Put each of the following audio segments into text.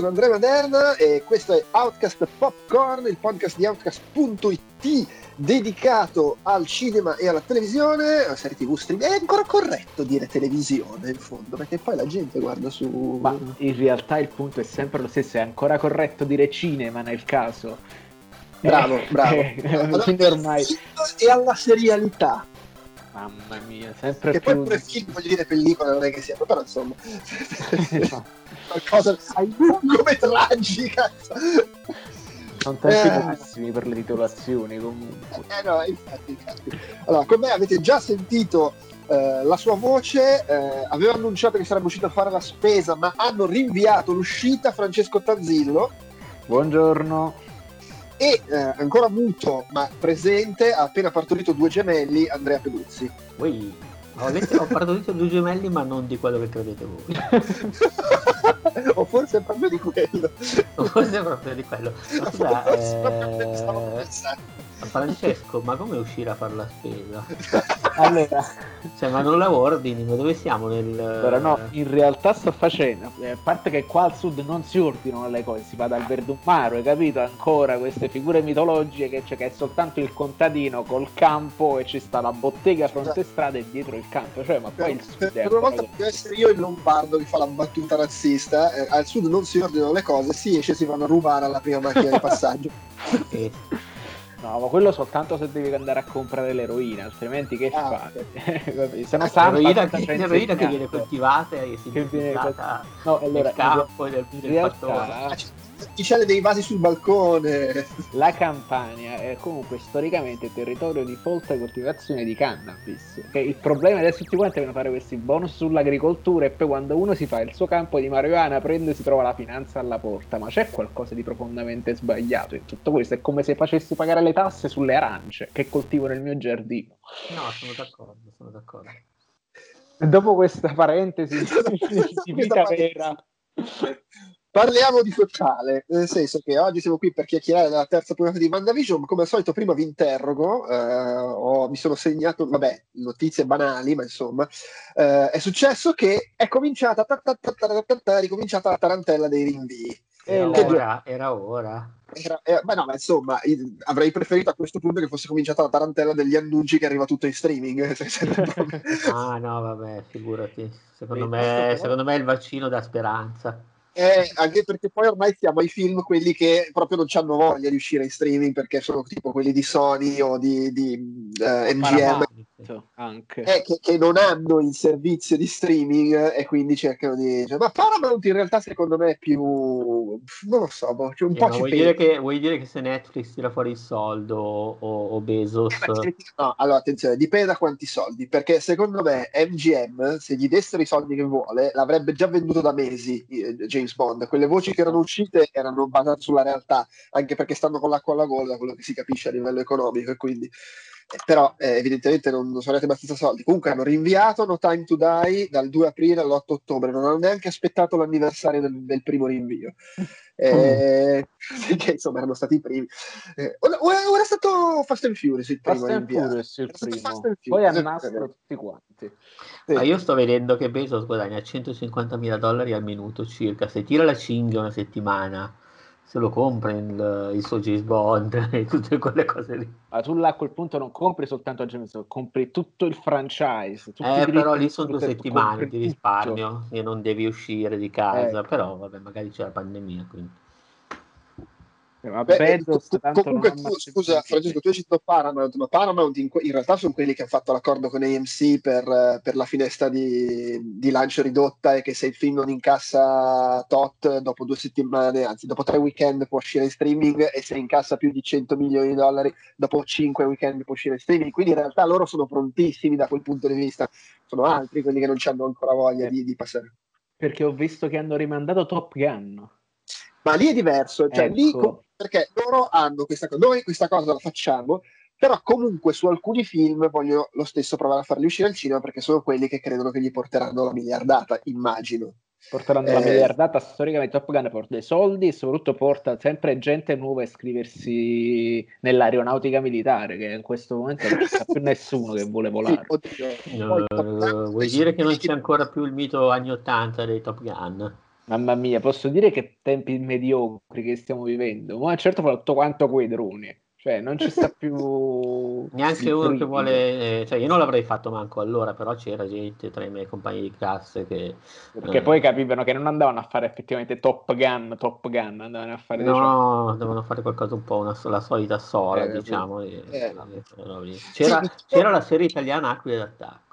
Sono Andrea Maderna e questo è Outcast Popcorn, il podcast di Outcast.it dedicato al cinema e alla televisione, alla serie tv stream. È ancora corretto dire televisione in fondo, perché poi la gente guarda su... Ma in realtà il punto è sempre lo stesso, è ancora corretto dire cinema nel caso. Bravo, Eh, bravo. eh, Allora, ormai... E alla serialità. Mamma mia, sempre Che poi più... pure film, voglio dire, pellicola non è che sia, però insomma... No, qualcosa ai lungometraggi, cazzo. Sono tempi Eh. per le titolazioni comunque. Eh no, infatti, infatti. Allora, con me avete già sentito eh, la sua voce, eh, aveva annunciato che sarebbe uscito a fare la spesa, ma hanno rinviato l'uscita Francesco Tazzillo Buongiorno. E eh, ancora muto ma presente, ha appena partorito due gemelli, Andrea Peduzzi. Ui, ho, partorito due gemelli, ma non di quello che credete voi. o forse proprio di quello. Forse proprio di quello. Ma scusa, Forse proprio quello Francesco, ma come uscire a fare la spesa? Allora, Cioè, ma non la ordini, ma dove siamo nel... allora no, in realtà sto facendo, eh, a parte che qua al sud non si ordinano le cose, si va dal verdumaro, hai capito? Ancora queste figure mitologiche che c'è che è soltanto il contadino col campo e ci sta la bottega fronte strada e dietro il campo, cioè ma poi il sud Per, è per una volta devo essere io il lombardo che fa la battuta razzista. eh, al sud non si ordinano le cose, si esce e si vanno a rubare alla prima macchina di passaggio. Eh, No, ma quello soltanto se devi andare a comprare l'eroina, altrimenti che Ah, fate? Capì? Se no Eh, Sampa l'eroina, che, l'eroina che viene coltivata e si Che viene utilizzata No, allora, nel campo in nel fattore. Realtà Ticelle dei vasi sul balcone. la Campania è comunque storicamente territorio di folta coltivazione di cannabis. Che il problema è che tutti quanti devono fare questi bonus sull'agricoltura e poi quando uno si fa il suo campo di marijuana prende e si trova la finanza alla porta. Ma c'è qualcosa di profondamente sbagliato in tutto questo? È come se facessi pagare le tasse sulle arance che coltivo nel mio giardino. No, sono d'accordo, sono d'accordo. Dopo questa parentesi di vita vera. Parliamo di sociale, nel senso che oggi siamo qui per chiacchierare della terza puntata di WandaVision, ma come al solito prima vi interrogo, eh, ho- mi sono segnato, vabbè, notizie banali, ma insomma, eh, è successo che è cominciata, ta- ta- ta- ricominciata la tarantella dei rinvii. Era Che ora, era ora. Era- eh, beh no, ma insomma, avrei preferito a questo punto che fosse cominciata la tarantella degli annunci che arriva tutto in streaming. se- se- Ah no, vabbè, figurati. Secondo me, secondo me è il vaccino da speranza. Eh, anche perché poi ormai siamo ai film quelli che proprio non hanno voglia di uscire in streaming perché sono tipo quelli di Sony o di, di, eh, MGM eh, che, che non hanno il servizio di streaming e quindi cercano di cioè, ma Paramount in realtà secondo me è più non lo so boh, cioè un Eh, po' ci vuoi, dire che, vuoi dire che se Netflix tira fuori il soldo o, o Bezos... Eh, ma- No, allora attenzione, dipende da quanti soldi, perché secondo me MGM, se gli dessero i soldi che vuole, l'avrebbe già venduto da mesi eh, James Bond. Quelle voci che erano uscite erano basate sulla realtà, anche perché stanno con l'acqua alla gola, quello che si capisce a livello economico, e quindi... Però eh, evidentemente non, non sono andati abbastanza soldi. Comunque hanno rinviato No Time to Die dal 2 aprile all'8 ottobre, non hanno neanche aspettato l'anniversario del, del primo rinvio. Eh, che insomma erano stati i primi. Eh, ora, ora- è stato Fast and Furious il primo Fast and. Furious il primo, poi a Furious, nastro eh, tutti quanti. sì. Ma io sto vedendo che Bezos guadagna 150 mila dollari al minuto circa. Se tira la cinghia una settimana, se lo compra il, il suo James Bond e tutte quelle cose lì. Ma tu là a quel punto non compri soltanto James Bond, compri tutto il franchise. Eh, però lì sono due tutto, settimane compri di tutto. risparmio e non devi uscire di casa. Ecco. Però, vabbè, magari c'è la pandemia, quindi. Eh, Ma Beh, Bezos tanto comunque tu, scusa. Francesco, tu hai citato Paramount, ma Paramount in, in realtà sono quelli che hanno fatto l'accordo con AMC per, per la finestra di, di lancio ridotta e che se il film non incassa tot dopo due settimane, anzi dopo tre weekend può uscire in streaming e se incassa più di 100 milioni di dollari dopo cinque weekend può uscire in streaming. Quindi in realtà loro sono prontissimi da quel punto di vista. Sono altri quelli che non hanno ancora voglia Eh. di, di passare. Perché ho visto che hanno rimandato Top Gun. Ma lì è diverso, cioè lì Ecco. co- perché loro hanno questa cosa, noi questa cosa la facciamo, però comunque su alcuni film voglio lo stesso provare a farli uscire al cinema perché sono quelli che credono che gli porteranno la miliardata, immagino. Porteranno la Eh. miliardata storicamente Top Gun porta dei soldi e soprattutto porta sempre gente nuova a iscriversi nell'aeronautica militare che in questo momento non c'è più nessuno che vuole Sì, volare. oddio. Eh, Poi Top Gun- vuoi dire che non c'è ancora più il mito anni 80 dei Top Gun? Mamma mia, posso dire che tempi mediocri che stiamo vivendo, ma certo fatto quanto quei droni. Cioè, non ci sta più. Neanche uno che vuole. Eh, cioè, io non l'avrei fatto manco allora, però c'era gente tra i miei compagni di classe che. Perché eh, poi capivano che non andavano a fare effettivamente Top Gun, Top Gun, andavano a fare. No, diciamo... devono fare qualcosa un po' una, la solita sola, eh, diciamo. Eh, c'era, c'era la serie italiana Aquile d'attacco.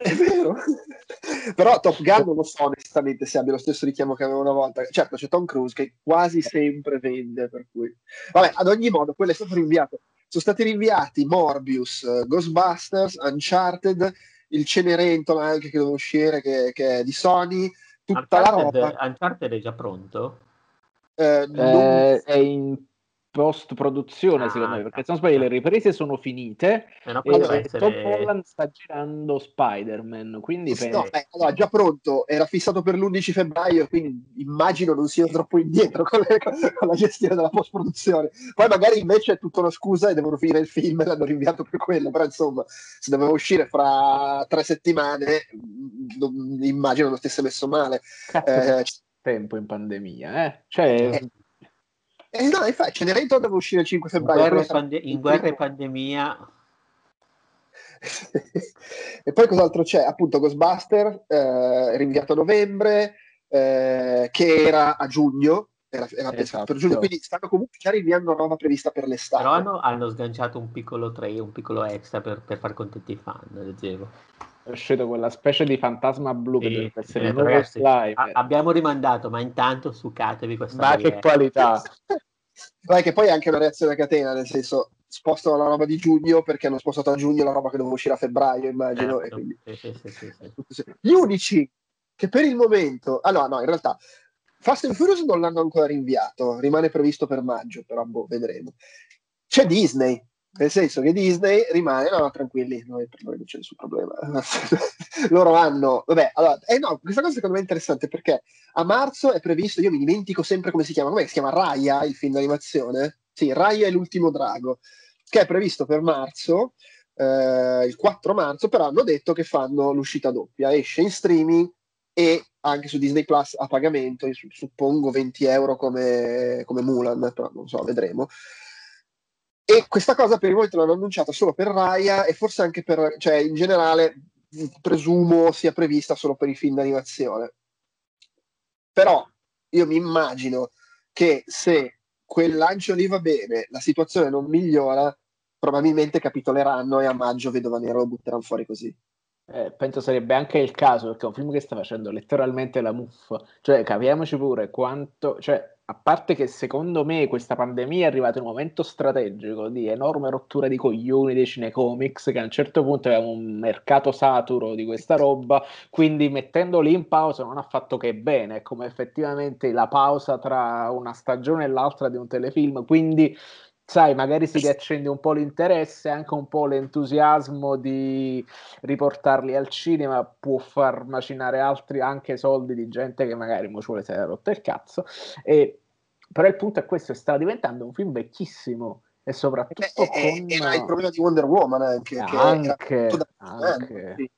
È vero, però Top Gun non lo so onestamente se abbia lo stesso richiamo che aveva una volta. Certo, c'è Tom Cruise che quasi sempre vende, per cui... Vabbè, ad ogni modo, quello è stato rinviato. Sono stati rinviati Morbius, Ghostbusters, Uncharted, il Cenerentola anche che deve uscire, che, che, è di Sony, tutta Uncharted, la roba. Uncharted è già pronto? Eh, non... eh, è in post produzione ah, secondo me perché se non sbaglio le riprese sono finite eh no, e essere... Tom Holland sta girando Spider-Man quindi per... no, eh, allora, già pronto era fissato per l'11 febbraio quindi immagino non sia troppo indietro con, le, con la gestione della post produzione poi magari invece è tutta una scusa e devono finire il film e l'hanno rinviato per quello però insomma se doveva uscire fra tre settimane non, immagino non stesse messo male. Eh, tempo in pandemia eh? cioè eh, eh no, infatti Cenerentola deve uscire il 5 febbraio. In guerra, pande- in guerra e pandemia. e poi cos'altro c'è? Appunto Ghostbuster, eh, rinviato a novembre, eh, che era a giugno, era, era esatto. per giugno, quindi stanno comunque già rinviando roba prevista per l'estate. Però hanno, hanno sganciato un piccolo tray, un piccolo extra per, per far contenti i fan, leggevo. È uscito quella specie di fantasma blu sì, che deve essere eh, nuovo slime. A- abbiamo rimandato, ma intanto succatevi questa Ma che qualità! Vai che poi è anche una reazione a catena, nel senso spostano la roba di giugno perché hanno spostato a giugno la roba che doveva uscire a febbraio, immagino. Certo. Quindi... Sì, sì, sì, Gli unici che per il momento, allora no, in realtà Fast and Furious non l'hanno ancora rinviato, rimane previsto per maggio, però boh, vedremo. C'è Disney, nel senso che Disney rimane, no, no tranquilli, noi, per noi non c'è nessun problema. Loro hanno, vabbè, allora, eh no, questa cosa secondo me è interessante perché a marzo è previsto, io mi dimentico sempre come si chiama, come si chiama Raya, il film d'animazione? Sì, Raya è l'ultimo drago, che è previsto per marzo, eh, il 4 marzo, però hanno detto che fanno l'uscita doppia, esce in streaming e anche su Disney Plus a pagamento, suppongo 20 euro come, come Mulan, però non so, vedremo. E questa cosa per il momento l'hanno annunciata solo per Raya e forse anche per, cioè in generale, presumo sia prevista solo per i film d'animazione. Però io mi immagino che se quel lancio lì va bene, la situazione non migliora, probabilmente capitoleranno e a maggio Vedova Nero lo butteranno fuori così. Eh, penso sarebbe anche il caso perché è un film che sta facendo letteralmente la muffa. Cioè, capiamoci pure quanto. Cioè, a parte che secondo me questa pandemia è arrivata in un momento strategico di enorme rottura di coglioni dei cinecomics, che a un certo punto avevamo un mercato saturo di questa roba, quindi mettendoli in pausa non ha fatto che bene, come effettivamente la pausa tra una stagione e l'altra di un telefilm. Quindi sai, magari si riaccende un po' l'interesse, anche un po' l'entusiasmo di riportarli al cinema, può far macinare altri anche soldi di gente che magari mo ci vuole essere rotto il cazzo. E, però il punto è questo, sta diventando un film vecchissimo e soprattutto eh, con... E, e, il problema di Wonder Woman anche. Anche, anche,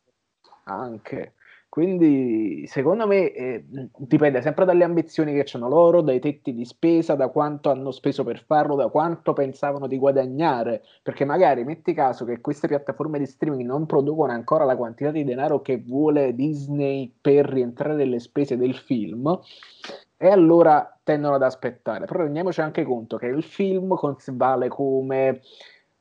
anche. Quindi secondo me eh, dipende sempre dalle ambizioni che hanno loro, dai tetti di spesa, da quanto hanno speso per farlo, da quanto pensavano di guadagnare, perché magari metti caso che queste piattaforme di streaming non producono ancora la quantità di denaro che vuole Disney per rientrare nelle spese del film, e allora tendono ad aspettare. Però rendiamoci anche conto che il film vale come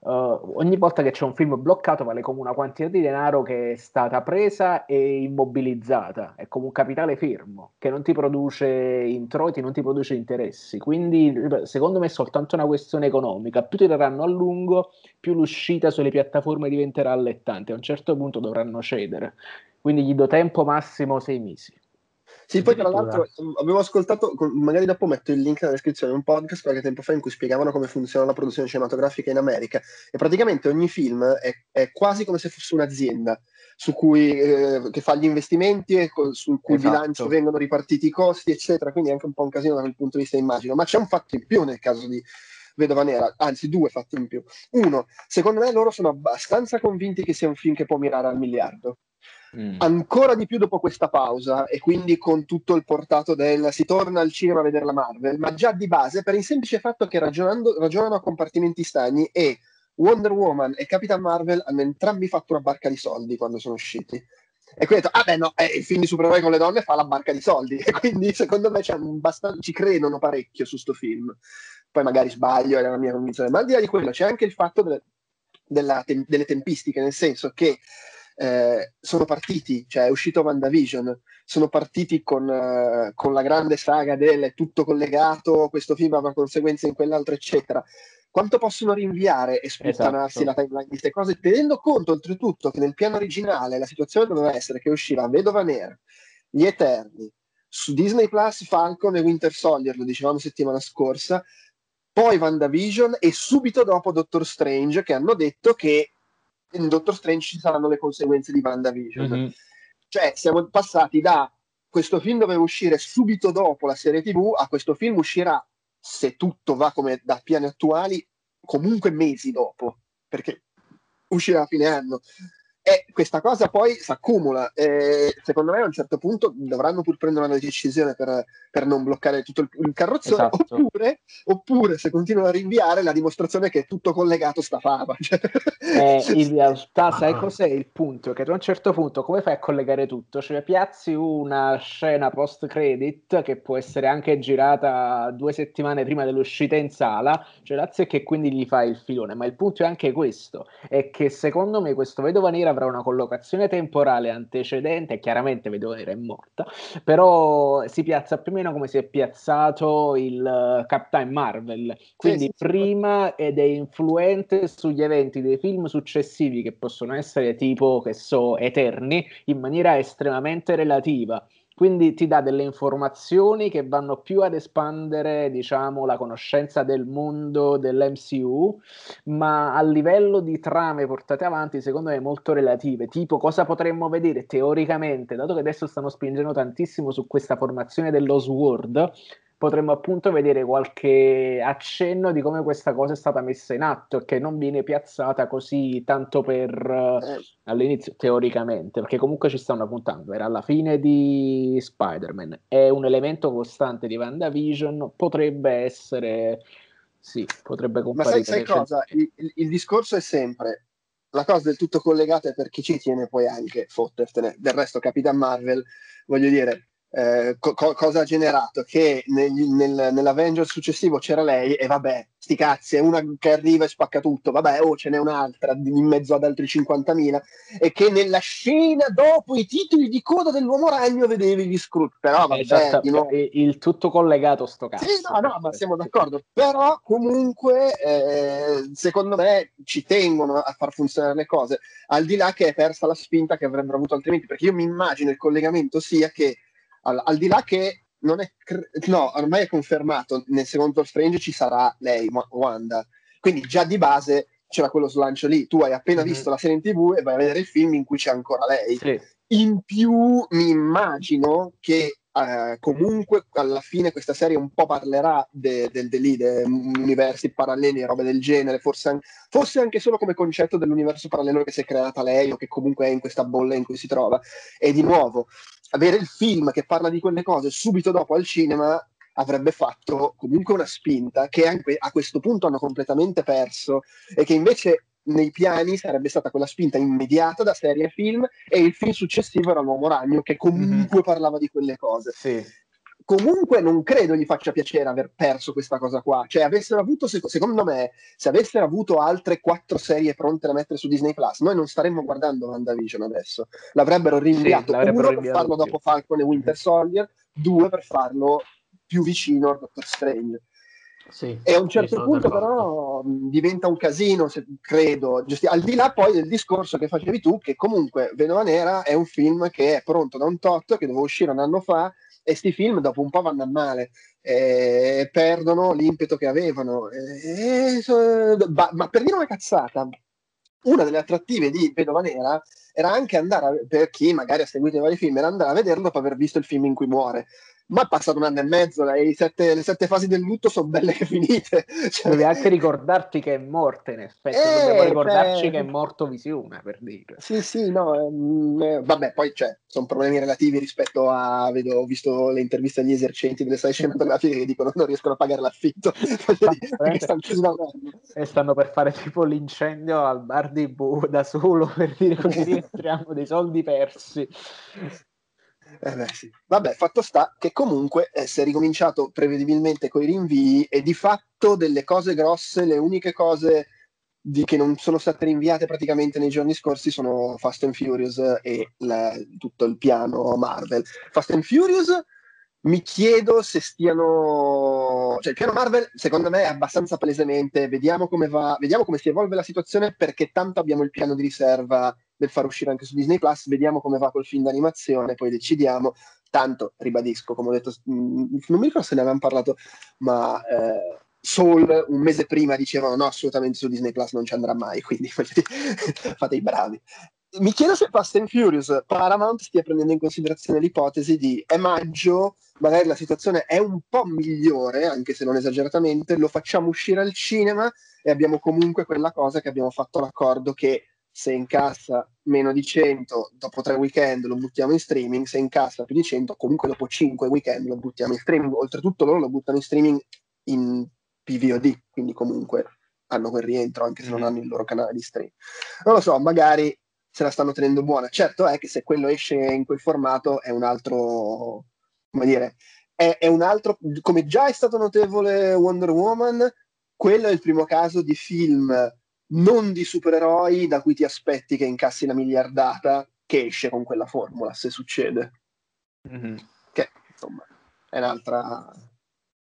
Uh, ogni volta che c'è un film bloccato vale come una quantità di denaro che è stata presa e immobilizzata, è come un capitale fermo che non ti produce introiti, non ti produce interessi. Quindi, secondo me, è soltanto una questione economica. Più tireranno a lungo, più l'uscita sulle piattaforme diventerà allettante. A un certo punto dovranno cedere. Quindi gli do tempo massimo sei mesi. Sì, poi tra l'altro mm, avevo ascoltato, magari dopo metto il link nella descrizione, un podcast qualche tempo fa in cui spiegavano come funziona la produzione cinematografica in America. E praticamente ogni film è, è quasi come se fosse un'azienda su cui, eh, che fa gli investimenti e con, sul cui esatto. bilancio vengono ripartiti i costi, eccetera, quindi è anche un po' un casino da quel punto di vista immagino, ma c'è un fatto in più nel caso di Vedova Nera, anzi due fatti in più. Uno, secondo me loro sono abbastanza convinti che sia un film che può mirare al miliardo Mm. Ancora di più dopo questa pausa e quindi con tutto il portato del si torna al cinema a vedere la Marvel, ma già di base per il semplice fatto che ragionano a compartimenti stagni e Wonder Woman e Capitan Marvel hanno entrambi fatto una barca di soldi quando sono usciti. E quindi ho detto, ah beh no, eh, il film di supereroi con le donne fa la barca di soldi. E quindi secondo me bastan- ci credono parecchio su sto film. Poi magari sbaglio, è la mia convinzione. Ma al di là di quello c'è anche il fatto de- te- delle tempistiche, nel senso che eh, sono partiti, cioè è uscito WandaVision, sono partiti con, uh, con la grande saga del tutto collegato, questo film avrà conseguenze in quell'altro, eccetera quanto possono rinviare e sputtanarsi esatto. la timeline di queste cose, tenendo conto oltretutto che nel piano originale la situazione doveva essere che usciva Vedova Nera, Gli Eterni, su Disney Plus Falcon e Winter Soldier, lo dicevamo settimana scorsa, poi WandaVision e subito dopo Doctor Strange che hanno detto che in Doctor Strange ci saranno le conseguenze di WandaVision. Mm-hmm. Cioè siamo passati da questo film doveva uscire subito dopo la serie TV a questo film uscirà se tutto va come da piani attuali, comunque mesi dopo, perché uscirà a fine anno. E questa cosa poi si accumula. E secondo me a un certo punto dovranno pur prendere una decisione per, per non bloccare tutto il, il carrozzone, esatto. oppure, oppure, se continuano a rinviare la dimostrazione che è tutto collegato sta fava. Cioè... Eh, in realtà sai cos'è il punto? Che a un certo punto come fai a collegare tutto? Cioè piazzi una scena post credit che può essere anche girata due settimane prima dell'uscita in sala, cioè grazie che quindi gli fai il filone, ma il punto è anche questo, è che secondo me questo Vedova Nera avrà una collocazione temporale antecedente, chiaramente Vedova Nera è morta, però si piazza più o meno come si è piazzato il uh, Captain Marvel, quindi sì, sì, prima sì. ed è influente sugli eventi dei film successivi che possono essere tipo, che so, eterni, in maniera estremamente relativa quindi ti dà delle informazioni che vanno più ad espandere, diciamo, la conoscenza del mondo dell'MCU, ma a livello di trame portate avanti, secondo me, molto relative. Tipo, cosa potremmo vedere teoricamente, dato che adesso stanno spingendo tantissimo su questa formazione dello Sword, potremmo appunto vedere qualche accenno di come questa cosa è stata messa in atto e che non viene piazzata così tanto per eh. all'inizio teoricamente perché comunque ci stanno puntando era alla fine di Spider-Man è un elemento costante di WandaVision potrebbe essere sì potrebbe comparire ma sai, sai cosa il, il, il discorso è sempre la cosa del tutto collegata è per chi ci tiene poi anche fottertene del resto Capitan Marvel voglio dire eh, co- cosa ha generato? Che nel, nel, nell'Avengers successivo c'era lei e vabbè, sti cazzi, è una che arriva e spacca tutto, vabbè, oh ce n'è un'altra in mezzo ad altri 50.000 e che nella scena dopo i titoli di coda dell'uomo ragno vedevi gli Scrooge, però vabbè, esatto, di nuovo... il tutto collegato sto cazzo. Sì, no, no, ma siamo d'accordo, però comunque eh, secondo me ci tengono a far funzionare le cose, al di là che è persa la spinta che avrebbero avuto altrimenti, perché io mi immagino il collegamento sia che al, al di là che non è cre- no, ormai è confermato, nel secondo Strange ci sarà lei, Wanda. Quindi già di base c'era quello slancio lì. Tu hai appena mm-hmm. visto la serie in TV e vai a vedere il film in cui c'è ancora lei. Sì. In più mi immagino che Uh, comunque alla fine questa serie un po' parlerà de, del de, de, universi paralleli e robe del genere, forse, an- forse, anche solo come concetto dell'universo parallelo che si è creata lei o che comunque è in questa bolla in cui si trova. E di nuovo, avere il film che parla di quelle cose subito dopo al cinema avrebbe fatto comunque una spinta che anche a questo punto hanno completamente perso e che invece nei piani sarebbe stata quella spinta immediata da serie e film e il film successivo era L'Uomo Ragno che comunque mm-hmm. parlava di quelle cose. Sì. Comunque non credo gli faccia piacere aver perso questa cosa qua. Cioè, avessero avuto, secondo me, se avessero avuto altre quattro serie pronte da mettere su Disney Plus, noi non staremmo guardando WandaVision adesso. L'avrebbero rinviato. Sì, l'avrebbero uno rinviato per farlo più. dopo Falcon e Winter Soldier, due per farlo più vicino a Doctor Strange. Sì, e a un certo punto però diventa un casino, se, credo, giusti, al di là poi del discorso che facevi tu, che comunque Vedova Nera è un film che è pronto da un tot, che doveva uscire un anno fa, e sti film dopo un po' vanno a male, eh, perdono l'impeto che avevano. Eh, ma, ma per dire una cazzata, una delle attrattive di Vedova Nera era anche andare, a, per chi magari ha seguito i vari film, era andare a vederlo dopo aver visto il film in cui muore ma è passato un anno e mezzo, le sette, le sette fasi del lutto sono belle che finite. Cioè... Devi anche ricordarti che è morta, in effetti. Eh, Dobbiamo ricordarci beh... che è morto Visione, per dire. Sì, sì, no. Ehm, eh, vabbè, poi cioè, sono problemi relativi rispetto a... Vedo, ho visto le interviste agli esercenti delle sale cinematografiche che dicono non riescono a pagare l'affitto. e stanno per fare tipo l'incendio al bar di Bu da solo, per dire così rientriamo dei soldi persi. Eh beh, sì. Vabbè, fatto sta che comunque eh, si è ricominciato prevedibilmente con i rinvii e di fatto delle cose grosse, le uniche cose di, che non sono state rinviate praticamente nei giorni scorsi sono Fast and Furious e la, tutto il piano Marvel. Fast and Furious mi chiedo se stiano cioè il piano Marvel secondo me è abbastanza palesemente vediamo come va vediamo come si evolve la situazione perché tanto abbiamo il piano di riserva del far uscire anche su Disney Plus. Vediamo come va col film d'animazione, poi decidiamo. Tanto, ribadisco, come ho detto, mm, non mi ricordo se ne avevamo parlato, ma eh, Soul un mese prima dicevano no, assolutamente su Disney Plus non ci andrà mai, quindi fate i bravi. Mi chiedo se Fast and Furious Paramount stia prendendo in considerazione l'ipotesi di è maggio, magari la situazione è un po' migliore, anche se non esageratamente, lo facciamo uscire al cinema e abbiamo comunque quella cosa che abbiamo fatto l'accordo che se incassa meno di 100 dopo tre weekend lo buttiamo in streaming, se incassa più di 100 comunque dopo 5 weekend lo buttiamo in streaming, oltretutto loro lo buttano in streaming in PVOD, quindi comunque hanno quel rientro anche se non mm. hanno il loro canale di streaming. Non lo so, magari se la stanno tenendo buona. Certo è che se quello esce in quel formato è un altro, come dire, è, è un altro, come già è stato notevole Wonder Woman, quello è il primo caso di film non di supereroi da cui ti aspetti che incassi la miliardata che esce con quella formula, se succede. Mm-hmm. Che insomma è un'altra.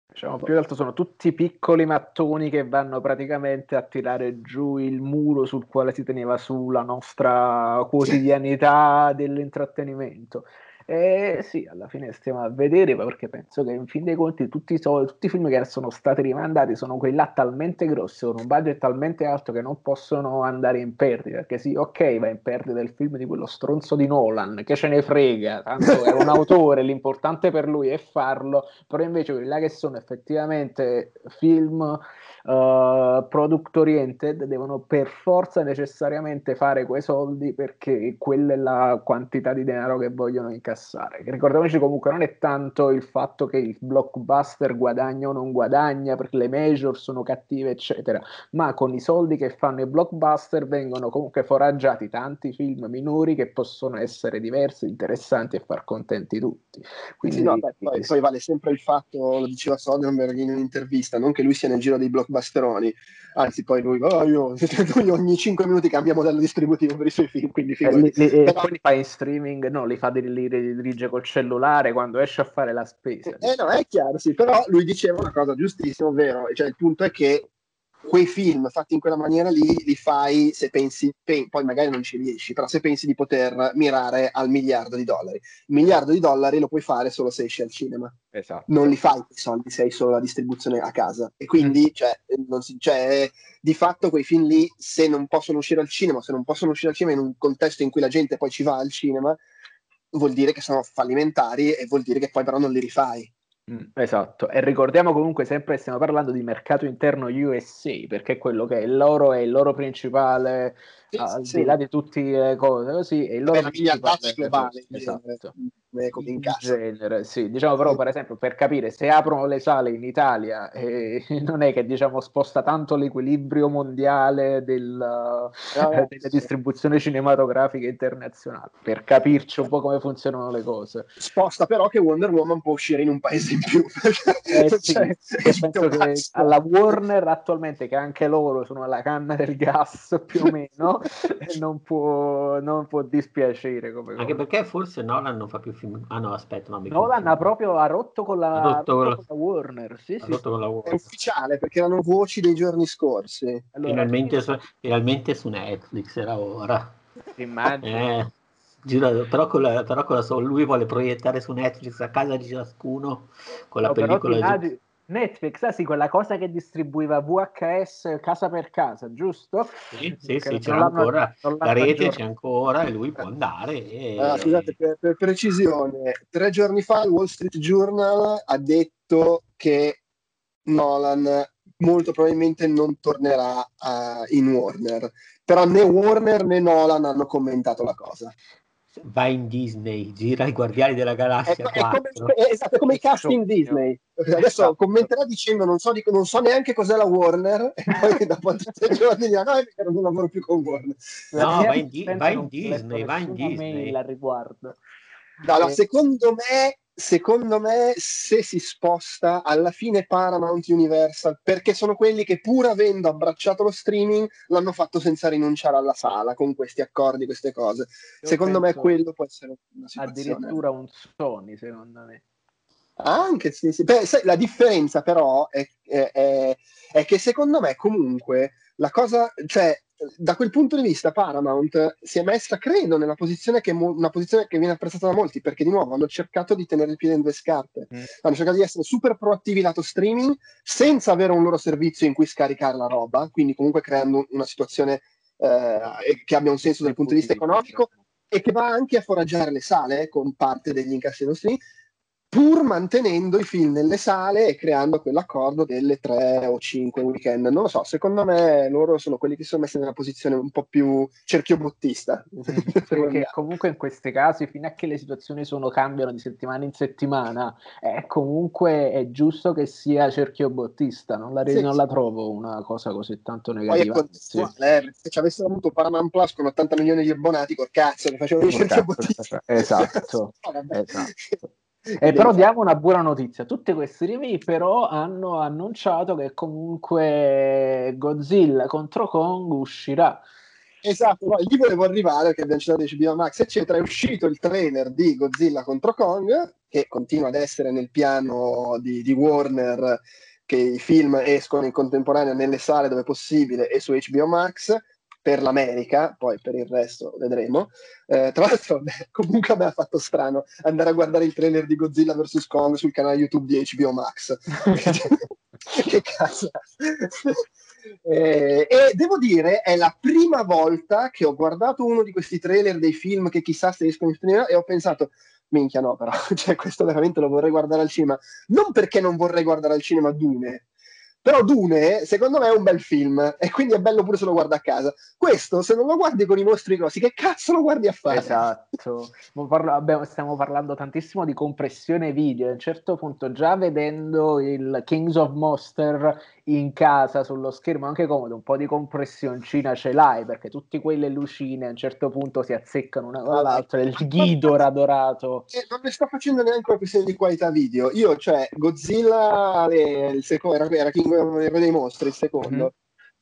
Diciamo, più che altro sono tutti piccoli mattoni che vanno praticamente a tirare giù il muro sul quale si teneva su la nostra quotidianità dell'intrattenimento. Eh, sì, alla fine stiamo a vedere perché penso che in fin dei conti tutti, so, tutti i film che sono stati rimandati sono quelli là talmente grossi, con un budget talmente alto che non possono andare in perdita. Perché sì, ok, va in perdita il film di quello stronzo di Nolan, che ce ne frega, tanto è un autore, l'importante per lui è farlo, però invece quelli là che sono effettivamente film uh, product oriented devono per forza necessariamente fare quei soldi perché quella è la quantità di denaro che vogliono incassare. Ricordiamoci comunque non è tanto il fatto che il blockbuster guadagna o non guadagna perché le major sono cattive eccetera, ma con i soldi che fanno i blockbuster vengono comunque foraggiati tanti film minori che possono essere diversi, interessanti e far contenti tutti. Quindi, sì, no, beh, poi, poi, vale sempre il fatto, lo diceva Soderbergh in un'intervista, non che lui sia nel giro dei blockbuster Basteroni. Anzi, poi lui, oh, io, lui ogni 5 minuti cambia modello distributivo per i suoi film. Quindi eh, li, li, Però... poi li fa in streaming, no, li fa li, li dirige col cellulare quando esce a fare la spesa. Eh, no, è chiaro, sì, però lui diceva una cosa giustissima, ovvero, cioè il punto è che quei film fatti in quella maniera lì li fai se pensi, pen, poi magari non ci riesci, però se pensi di poter mirare al miliardo di dollari. Il miliardo di dollari lo puoi fare solo se esci al cinema. Esatto. Non li fai i soldi se hai solo la distribuzione a casa. E quindi, mm. cioè, si, cioè, di fatto quei film lì, se non possono uscire al cinema, se non possono uscire al cinema in un contesto in cui la gente poi ci va al cinema, vuol dire che sono fallimentari e vuol dire che poi però non li rifai. Mm, esatto, e ricordiamo comunque sempre che stiamo parlando di mercato interno USA perché quello che è loro è il loro principale sì, al sì. di là di tutte le cose così è il loro principale globale esatto. Come in genere sì diciamo però per esempio per capire se aprono le sale in Italia eh, non è che diciamo sposta tanto l'equilibrio mondiale del, no, eh, della distribuzione cinematografica internazionale per capirci un po' come funzionano le cose sposta però che Wonder Woman può uscire in un paese in più eh, sì, cioè, penso che alla Warner attualmente che anche loro sono alla canna del gas più o meno non, può, non può dispiacere. Come Anche cosa. perché forse Nolan non fa più film. Ah no, aspetta, no, Nolan ha proprio ha rotto con la, ha rotto con la... Con la Warner. Sì, sì. Con la Warner. È ufficiale perché erano voci dei giorni scorsi. Allora, finalmente, su, finalmente su Netflix era ora. Immagino. Eh. Giuro, però, con la, però con la, lui vuole proiettare su Netflix a casa di ciascuno con la no, pellicola. Però ti, immagini, Netflix, ah sì, quella cosa che distribuiva VHS casa per casa, giusto? Sì, sì, sì c'è ancora, la rete c'è ancora e lui può andare. E... Ah, scusate, per, per, precisione, tre giorni fa il Wall Street Journal ha detto che Nolan molto probabilmente non tornerà uh, in Warner, però né Warner né Nolan hanno commentato la cosa va in Disney, gira i Guardiani della Galassia. È, è come, è, esatto, è come i casting Disney. Adesso esatto. commenterà dicendo non so, non so, neanche cos'è la Warner e poi dopo tre giorni dirà no, è perché non lavoro più con Warner. No, va in, di- va in Disney, va in Disney. La riguardo. No, no, secondo me secondo me se si sposta alla fine Paramount Universal perché sono quelli che pur avendo abbracciato lo streaming l'hanno fatto senza rinunciare alla sala con questi accordi, queste cose. Io secondo me quello può essere una situazione. Addirittura un Sony, secondo me. Anche sì, sì. Beh, sai, la differenza però è, è, è, è che secondo me comunque la cosa, cioè da quel punto di vista Paramount si è messa, credo, nella posizione che, mo- una posizione che viene apprezzata da molti, perché di nuovo hanno cercato di tenere il piede in due scarpe, mm. hanno cercato di essere super proattivi lato streaming, senza avere un loro servizio in cui scaricare la roba, quindi comunque creando una situazione eh, che abbia un senso dal punto di vista economico e che va anche a foraggiare le sale con parte degli incassi dello streaming pur mantenendo i film nelle sale e creando quell'accordo delle tre o cinque weekend. Non lo so, secondo me loro sono quelli che sono messi nella posizione un po' più cerchiobottista. Perché comunque in questi casi, fino a che le situazioni sono, cambiano di settimana in settimana, è comunque è giusto che sia cerchiobottista, non la, sì, non sì. la trovo una cosa così tanto negativa. Poi sì. eh, se ci avessero avuto Paramount Plus con 80 milioni di abbonati, col cazzo, che facevano i cerchiobottista. Esatto, esatto. Eh, però diamo una buona notizia, tutte queste review però hanno annunciato che comunque Godzilla contro Kong uscirà. Esatto, no, lì volevo arrivare perché abbiamo citato HBO Max, eccetera. È uscito il trailer di Godzilla contro Kong, che continua ad essere nel piano di, di Warner, che i film escono in contemporanea nelle sale dove possibile e su HBO Max per l'America, poi per il resto vedremo. Eh, tra l'altro, beh, comunque a me ha fatto strano andare a guardare il trailer di Godzilla vs. Kong sul canale YouTube di HBO Max. che cazzo. eh, e devo dire, è la prima volta che ho guardato uno di questi trailer dei film che chissà se escono in straniero e ho pensato, minchia no però, cioè questo veramente lo vorrei guardare al cinema. Non perché non vorrei guardare al cinema Dune, però Dune, secondo me, è un bel film e quindi è bello pure se lo guardi a casa. Questo, se non lo guardi con i mostri grossi, che cazzo lo guardi a fare? Esatto. stiamo parlando tantissimo di compressione video. A un certo punto, già vedendo il Kings of Monster in casa sullo schermo, anche comodo, un po' di compressioncina ce l'hai perché tutte quelle lucine a un certo punto si azzeccano una con l'altra. Il Ghidorah radorato. Eh, non ne sto facendo neanche una questione di qualità video. Io, cioè, Godzilla, le, il secondo, era, era King Re dei Mostri, il secondo. Mm-hmm.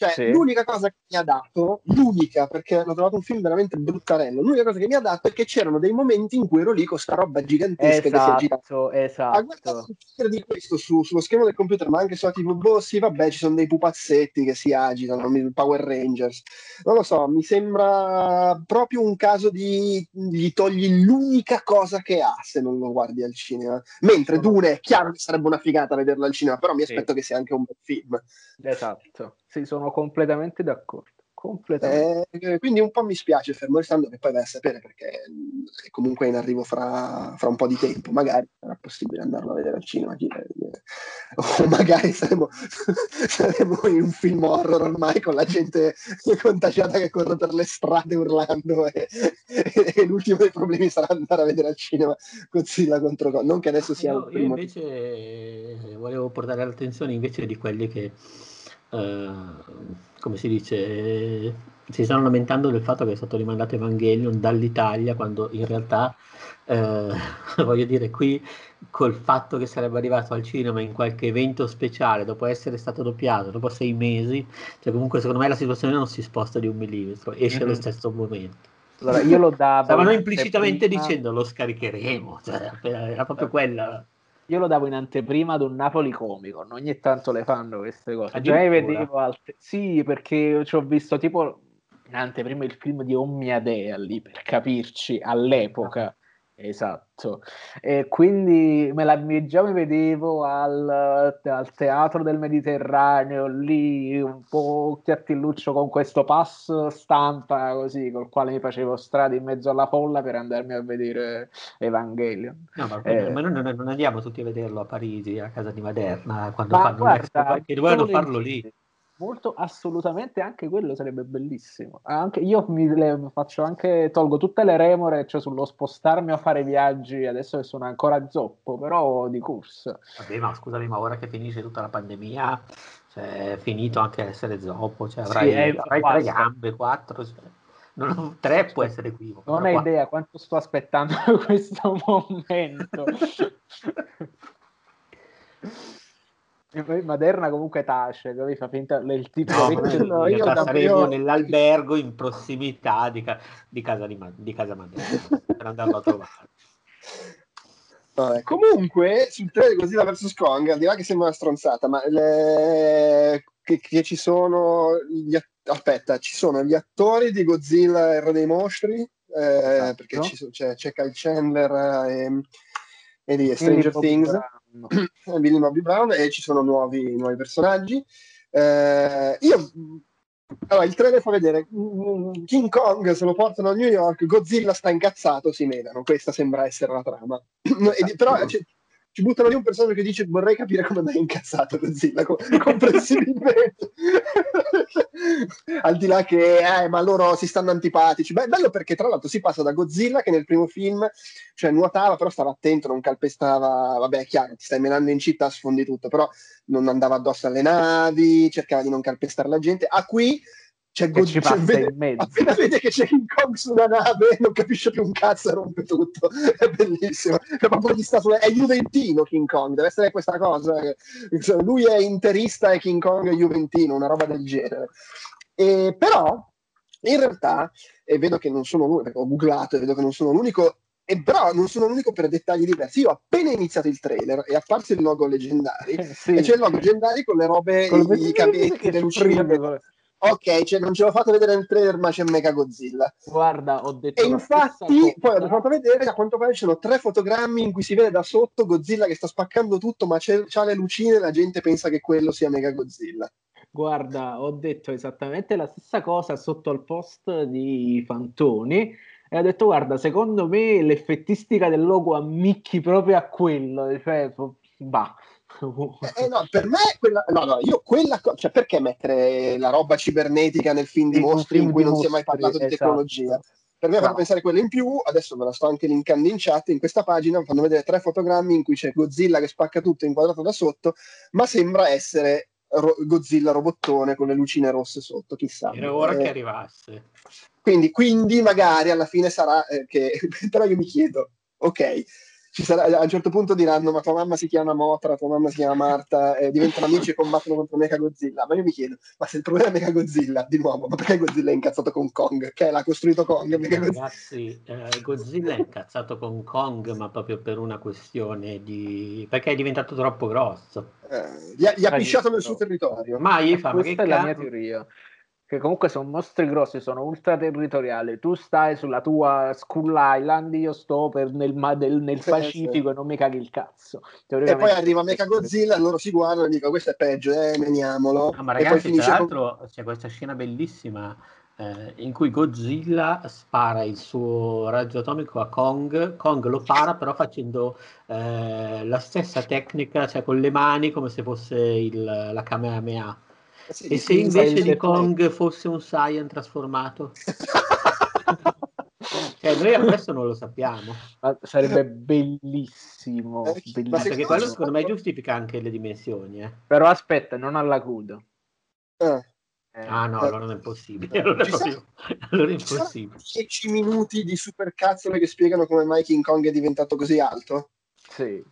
Cioè, sì. l'unica cosa che mi ha dato, l'unica, perché l'ho trovato un film veramente bruttarello, l'unica cosa che mi ha dato è che c'erano dei momenti in cui ero lì con sta roba gigantesca esatto, che si Esatto, esatto. A guardare di questo su, sullo schermo del computer, ma anche sulla TV, boh, sì, vabbè, ci sono dei pupazzetti che si agitano, Power Rangers. Non lo so, mi sembra proprio un caso di gli togli l'unica cosa che ha se non lo guardi al cinema. Mentre Dune è chiaro che sarebbe una figata vederlo al cinema, però mi aspetto sì. che sia anche un bel film. Esatto. Sì, sono completamente d'accordo. Completamente. Eh, quindi un po' mi spiace, fermo restando che poi vai a sapere perché è comunque in arrivo fra, fra, un po' di tempo. Magari sarà possibile andarlo a vedere al cinema. O magari saremo, saremo in un film horror ormai con la gente contagiata che corre per le strade urlando e, e, e l'ultimo dei problemi sarà andare a vedere al cinema Godzilla contro Non che adesso sia... No, io invece volevo portare l'attenzione invece di quelli che eh, come si dice, si stanno lamentando del fatto che è stato rimandato Evangelion dall'Italia quando in realtà, eh, voglio dire, qui col fatto che sarebbe arrivato al cinema in qualche evento speciale dopo essere stato doppiato, dopo sei mesi, cioè comunque secondo me la situazione non si sposta di un millimetro, esce mm-hmm. allo stesso momento. Allora, io lo davo. Stavano implicitamente prima... dicendo lo scaricheremo, cioè, era proprio quella io lo davo in anteprima ad un Napoli comico, ogni tanto le fanno queste cose. Già vedevo altre... Sì, perché ci ho visto tipo in anteprima il film di Oh mia dea lì, per capirci, all'epoca. Esatto, e quindi me la, già mi vedevo al, al, teatro del Mediterraneo lì un po' chiattilluccio con questo pass stampa così col quale mi facevo strada in mezzo alla folla per andarmi a vedere Evangelion. No, ma, eh, ma noi non, andiamo tutti a vederlo a Parigi, a casa di Maderna, quando fanno guarda, perché dovevano farlo lì molto assolutamente anche quello sarebbe bellissimo. Anche, io mi le, faccio anche, tolgo tutte le remore cioè sullo spostarmi a fare viaggi adesso che sono ancora zoppo, però di corsa. Vabbè, ma scusami, ma ora che finisce tutta la pandemia, cioè, è finito anche essere zoppo, cioè, avrai, sì, eh, avrai tre gambe, quattro. Cioè, non, tre può essere equivoco. Non hai idea quanto sto aspettando questo momento. Maderna comunque tace, lui fa finta il tipo no, no, io saremo nell'albergo in prossimità di, ca- di, casa, di, Ma- di casa Maderna per andarlo a trovare. Vabbè, comunque sul trailer Godzilla vs Kong, al di là che sembra una stronzata, ma le... che, che, ci sono gli att- aspetta, ci sono gli attori di Godzilla e Re dei Mostri, eh, esatto. perché ci so- c'è, c'è Kyle Chandler e, e di Stranger Things. Bravo Billy Bobby Brown e ci sono nuovi, nuovi personaggi. Eh, io allora, il trailer fa vedere mm, King Kong se lo portano a New York, Godzilla sta incazzato, si menano. Questa sembra essere la trama. e, però cioè, ci buttano lì un personaggio che dice vorrei capire come mai è incazzato Godzilla, comprensibilmente. Al di là che, eh, ma loro si stanno antipatici. Beh, bello perché tra l'altro si passa da Godzilla che nel primo film, cioè nuotava, però stava attento, non calpestava, vabbè chiaro, ti stai menando in città, sfondi tutto, però non andava addosso alle navi, cercava di non calpestare la gente. A qui c'è God- ci passa vede, in mezzo. appena vede che c'è King Kong su una nave non capisce più un cazzo e rompe tutto è bellissimo è proprio gli sta sulle... è Juventino King Kong deve essere questa cosa lui è interista e King Kong è Juventino una roba del genere e però in realtà e vedo che non sono l'unico perché ho googlato e vedo che non sono l'unico e però non sono l'unico per dettagli diversi. Io ho appena iniziato il trailer e è apparso il logo leggendari sì. e c'è il logo leggendari con le robe, con i, i cavetti, le lucine ok, cioè non ce l'ho fatto vedere nel trailer, ma c'è Mega Godzilla. Guarda, ho detto. E infatti, poi ho fatto vedere, a quanto pare ci sono tre fotogrammi in cui si vede da sotto Godzilla che sta spaccando tutto, ma c'è, c'ha le lucine e la gente pensa che quello sia Mega Godzilla. Guarda, ho detto esattamente la stessa cosa sotto al post di Fantoni e ho detto guarda, secondo me l'effettistica del logo ammicchi proprio a quello, cioè, bah. Eh, no, per me quella, no, no, io quella cioè perché mettere la roba cibernetica nel film di mostri in cui non si è mai parlato di esatto. tecnologia? Per me no. fa pensare quella in più, adesso me la sto anche linkando in chat, in questa pagina fanno vedere tre fotogrammi in cui c'è Godzilla che spacca tutto inquadrato da sotto, ma sembra essere ro- Godzilla robottone con le lucine rosse sotto, chissà. Era ora eh, che arrivasse. Quindi, quindi magari alla fine sarà eh, che... però io mi chiedo, ok, sarà, a un certo punto diranno ma tua mamma si chiama Motra, tua mamma si chiama Marta, eh, diventano amici e combattono contro Mecha Godzilla. Ma io mi chiedo, ma se il problema è Mecha Godzilla, di nuovo, ma perché Godzilla è incazzato con Kong? Che l'ha costruito Kong? Mecha Ragazzi, eh, Godzilla è incazzato con Kong, ma proprio per una questione di... perché è diventato troppo grosso. Eh, gli ha, gli ha pisciato nel suo territorio. Ma gli fa, ma che è la mia teoria che comunque sono mostri grossi, sono ultra territoriali. Tu stai sulla tua Skull Island, io sto per nel, del, nel Pacifico e non mi caghi il cazzo. E poi arriva Mecha Godzilla, loro si guardano e dicono questo è peggio, eh, meniamolo. Ah, ma ragazzi, tra l'altro con... c'è questa scena bellissima eh, in cui Godzilla spara il suo raggio atomico a Kong, Kong lo para però facendo eh, la stessa tecnica, cioè con le mani come se fosse il, la Kamehameha sì, e se invece di Kong fosse un Saiyan trasformato? cioè, noi a questo non lo sappiamo. Ma sarebbe bellissimo. Eh, bellissimo. perché quello secondo me giustifica anche le dimensioni. Eh. Però aspetta, non all'acuto. Eh. Eh, ah no, allora non è possibile. Allora, proprio... allora è impossibile. 10 minuti di supercazzole che spiegano come mai King Kong è diventato così alto? Sì.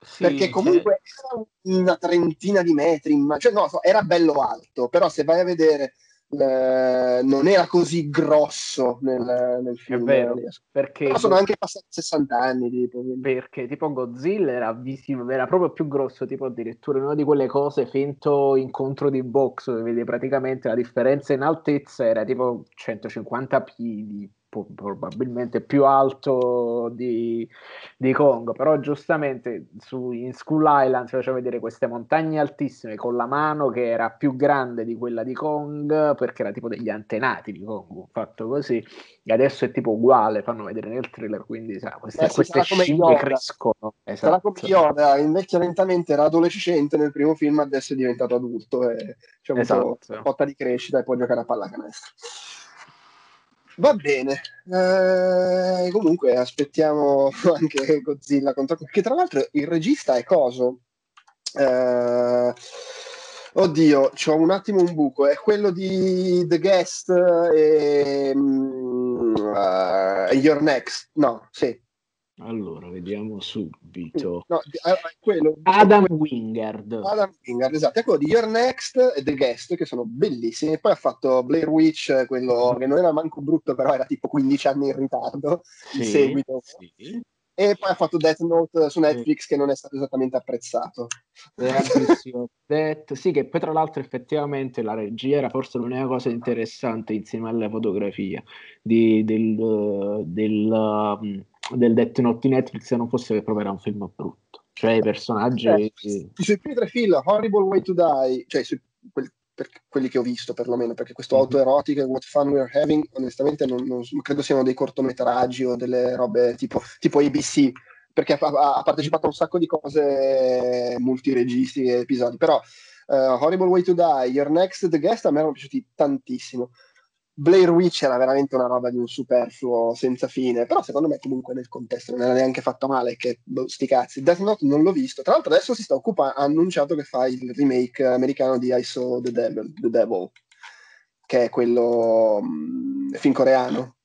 Sì, perché comunque cioè... era una trentina di metri, ma... cioè, no, era bello alto, però se vai a vedere eh, non era così grosso nel, nel film. È vero, perché però sono anche passati 60 anni. Tipo. Perché tipo Godzilla era, visivo, era proprio più grosso, tipo addirittura una di quelle cose finto incontro di box, dove vedi praticamente la differenza in altezza era tipo 150 piedi probabilmente più alto di, di, Kong, però giustamente su, in School Island si faceva vedere queste montagne altissime con la mano che era più grande di quella di Kong perché era tipo degli antenati di Kong, fatto così, e adesso è tipo uguale, fanno vedere nel trailer, quindi sa, queste, eh sì, queste scimmie crescono. Esatto. Sarà come Yoda, invecchia lentamente, era adolescente nel primo film, adesso è diventato adulto e c'è un esatto. po' botta di crescita e può giocare a pallacanestro. Va bene, eh, comunque aspettiamo anche Godzilla contro... che tra l'altro il regista è Coso. Eh, oddio, c'ho un attimo un buco, è quello di The Guest e uh, Your Next, no, sì, allora, vediamo subito. No, quello, Adam Wingard. Adam Wingard, esatto. Quello di Your Next e The Guest, che sono bellissimi. Poi ha fatto Blair Witch, quello che non era manco brutto, però era tipo 15 anni in ritardo, sì, in seguito. Sì. E poi ha fatto Death Note su Netflix, sì. che non è stato esattamente apprezzato. Death, sì, che poi tra l'altro effettivamente la regia era forse l'unica cosa interessante insieme alla fotografia di, del... del um, del Death Note di Netflix se non fosse che proprio era un film brutto. Cioè i personaggi... Eh, sui primi tre film, Horrible Way to Die, cioè sui, quelli, per, quelli che ho visto perlomeno, perché questo mm-hmm. autoerotico e What Fun We're Having, onestamente non, non, credo siano dei cortometraggi o delle robe tipo, tipo ABC, perché ha, ha, partecipato a un sacco di cose multiregisti e episodi, però uh, Horrible Way to Die, Your Next, The Guest a me erano piaciuti tantissimo. Blair Witch era veramente una roba di un superfluo senza fine, però secondo me comunque nel contesto non era neanche fatto male, che boh, sti cazzi. Death Note non l'ho visto, tra l'altro adesso si sta occupando, ha annunciato che fa il remake americano di I Saw the Devil, the Devil che è quello um, film coreano.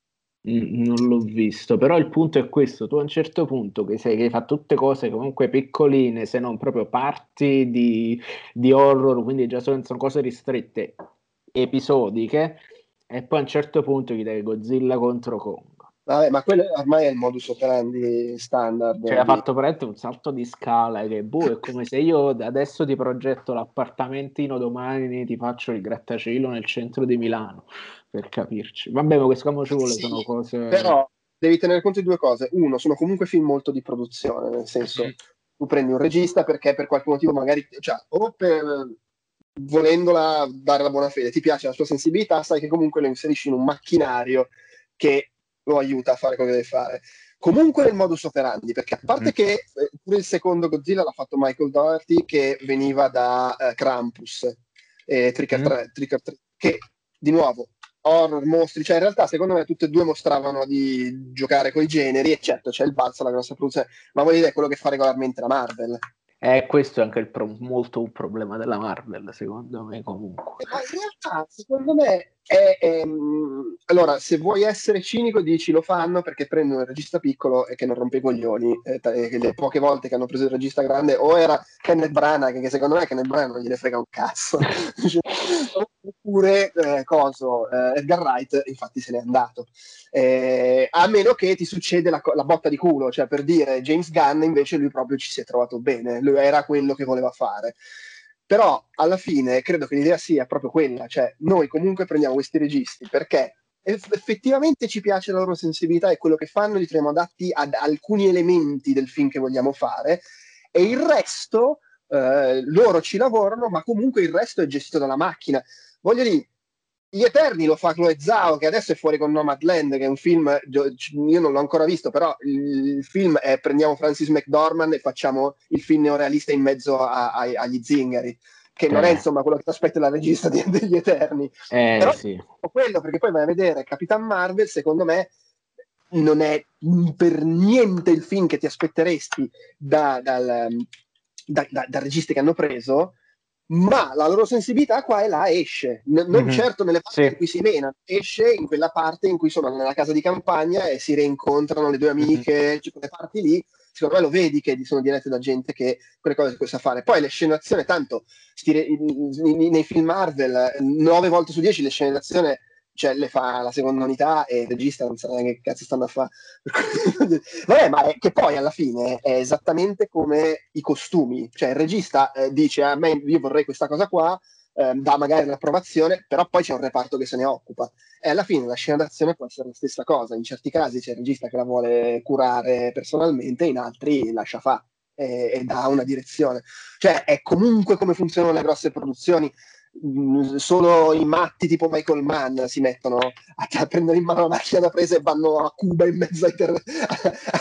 Mm, non l'ho visto, però il punto è questo: tu a un certo punto che, sei, che fatto tutte cose comunque piccoline, se non proprio parti di, di horror, quindi già sono cose ristrette, episodiche, e poi a un certo punto gli dai Godzilla contro Kong. Vabbè, ma quello ormai è il modus operandi standard. Cioè, ha fatto veramente un salto di scala che boh, è come se io adesso ti progetto l'appartamentino, domani ti faccio il grattacielo nel centro di Milano, per capirci. Vabbè, ma questo come ci vuole, sì, sono cose... Però devi tenere conto di due cose. Uno, sono comunque film molto di produzione, nel senso, tu prendi un regista perché per qualche motivo magari, cioè, o per volendola dare la buona fede, ti piace la sua sensibilità, sai che comunque lo inserisci in un macchinario che lo aiuta a fare quello che deve fare. Comunque nel modus operandi, perché a parte mm-hmm. che eh, pure il secondo Godzilla l'ha fatto Michael Doherty, che veniva da uh, Krampus e Tricker mm-hmm. 3, Tricker 3, che di nuovo horror, mostri, cioè in realtà secondo me tutte e due mostravano di giocare con i generi e certo c'è il balzo, la grossa produzione, ma voglio dire quello che fa regolarmente la Marvel. Eh, questo è anche il pro- molto un problema della Marvel, secondo me, comunque. Ma in realtà, secondo me, è, è, allora, se vuoi essere cinico, dici lo fanno perché prendono il regista piccolo e che non rompe i coglioni. Eh, le poche volte che hanno preso il regista grande, o era Kenneth Branagh, che secondo me Kenneth Branagh non gliene frega un cazzo. Oppure, eh, coso, eh, Edgar Wright, infatti se n'è andato. Eh, a meno che ti succede la, la, botta di culo, cioè per dire James Gunn invece lui proprio ci si è trovato bene, lui era quello che voleva fare. Però alla fine credo che l'idea sia proprio quella, cioè noi comunque prendiamo questi registi perché effettivamente ci piace la loro sensibilità e quello che fanno li troviamo adatti ad alcuni elementi del film che vogliamo fare e il resto eh, loro ci lavorano ma comunque il resto è gestito dalla macchina. Voglio dire gli Eterni lo fa Chloe Zhao, che adesso è fuori con Nomadland, che è un film, io non l'ho ancora visto, però il film è prendiamo Francis McDormand e facciamo il film neorealista in mezzo a, a, agli zingari, che non è eh. insomma quello che ti aspetta la regista di, degli Eterni. Eh, però sì. quello, perché poi vai a vedere Capitan Marvel, secondo me non è per niente il film che ti aspetteresti da, dal, da, da, da registi che hanno preso, ma la loro sensibilità qua e là esce, N- non mm-hmm. certo nelle parti sì. in cui si menano, esce in quella parte in cui sono nella casa di campagna e si rincontrano le due amiche, mm-hmm. cioè quelle parti lì, secondo me lo vedi che sono dirette da gente che quelle cose sa fare. Poi le scene d'azione, tanto stile, nei film Marvel, nove volte su dieci le scene d'azione cioè le fa la seconda unità e il regista non sa neanche che cazzo stanno a fare. Vabbè, ma è che poi alla fine è esattamente come i costumi, cioè il regista eh, dice a me io vorrei questa cosa qua, eh, dà magari l'approvazione, però poi c'è un reparto che se ne occupa. E alla fine la scena d'azione può essere la stessa cosa. In certi casi c'è il regista che la vuole curare personalmente, in altri lascia fare e, e dà una direzione. Cioè, è comunque come funzionano le grosse produzioni. Mm, solo i matti tipo Michael Mann si mettono a, prendere in mano la macchina da presa e vanno a Cuba in mezzo ai, ter-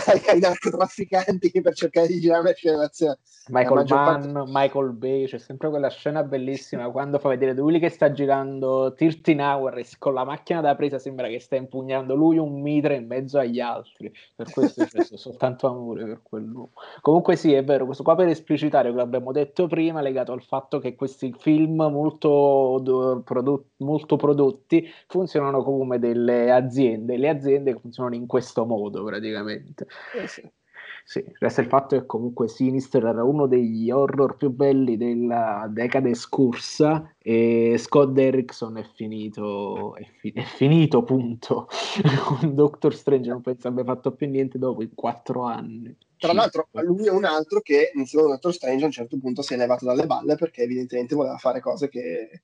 ai, ai narcotrafficanti per cercare di girare una scena d'azione. Michael Mann, parte... Michael Bay, c'è sempre quella scena bellissima quando fa vedere lui che sta girando 13 Hours con la macchina da presa sembra che sta impugnando lui un mitre in mezzo agli altri per questo c'è soltanto amore per quell'uomo comunque sì è vero questo qua per esplicitare quello che abbiamo detto prima legato al fatto che questi film molto molto, prodotti, molto prodotti funzionano come delle aziende, le aziende funzionano in questo modo praticamente. Eh sì. Sì, resta il fatto che comunque Sinister era uno degli horror più belli della decade scorsa e Scott Derrickson è finito, è, fi- è finito punto. Con Doctor Strange non penso abbia fatto più niente dopo in quattro anni. Tra l'altro, lui è un altro che insieme a Doctor Strange a un certo punto si è levato dalle balle perché evidentemente voleva fare cose che...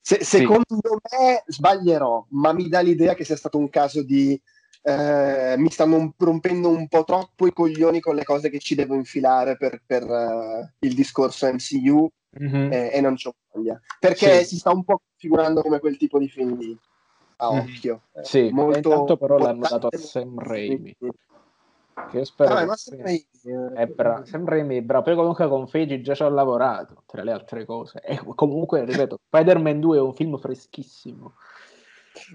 Se, secondo sì. me sbaglierò, ma mi dà l'idea che sia stato un caso di eh, mi stanno rompendo un po' troppo i coglioni con le cose che ci devo infilare per, per uh, il discorso MCU mm-hmm. eh, e non c'ho voglia. Perché sì. si sta un po' configurando come quel tipo di film lì, a mm-hmm. occhio. Eh, sì, molto intanto però l'hanno dato a Sam Raimi. Che io spero ah, che Sam Raimi, è bravo. Sam Raimi è bravo. Poi comunque con Feige già ci ho lavorato, tra le altre cose. E comunque, ripeto, Spider-Man 2 è un film freschissimo.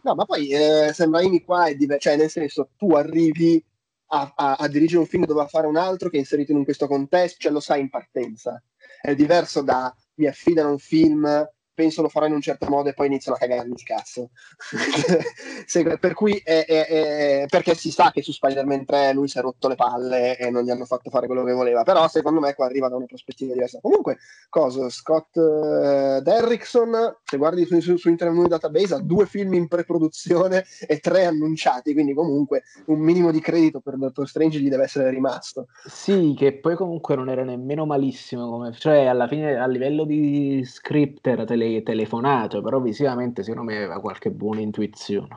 No, ma poi eh, Sam Raimi qua è diverso, cioè nel senso tu arrivi a, a, a, dirigere un film dove fare un altro che è inserito in questo contesto, cioè lo sai in partenza. È diverso da mi affidano un film penso lo farò in un certo modo e poi iniziano a cagarmi il cazzo. per cui è, è, è, perché si sa che su Spider-Man 3 lui si è rotto le palle e non gli hanno fatto fare quello che voleva, però secondo me qua arriva da una prospettiva diversa. Comunque, cosa, Scott uh, Derrickson, se guardi su, su, su Internet Movie Database, ha due film in pre-produzione e tre annunciati, quindi comunque un minimo di credito per Doctor Strange gli deve essere rimasto. Sì, che poi comunque non era nemmeno malissimo, come, cioè alla fine a livello di script era tele telefonato, però visivamente secondo me aveva qualche buona intuizione.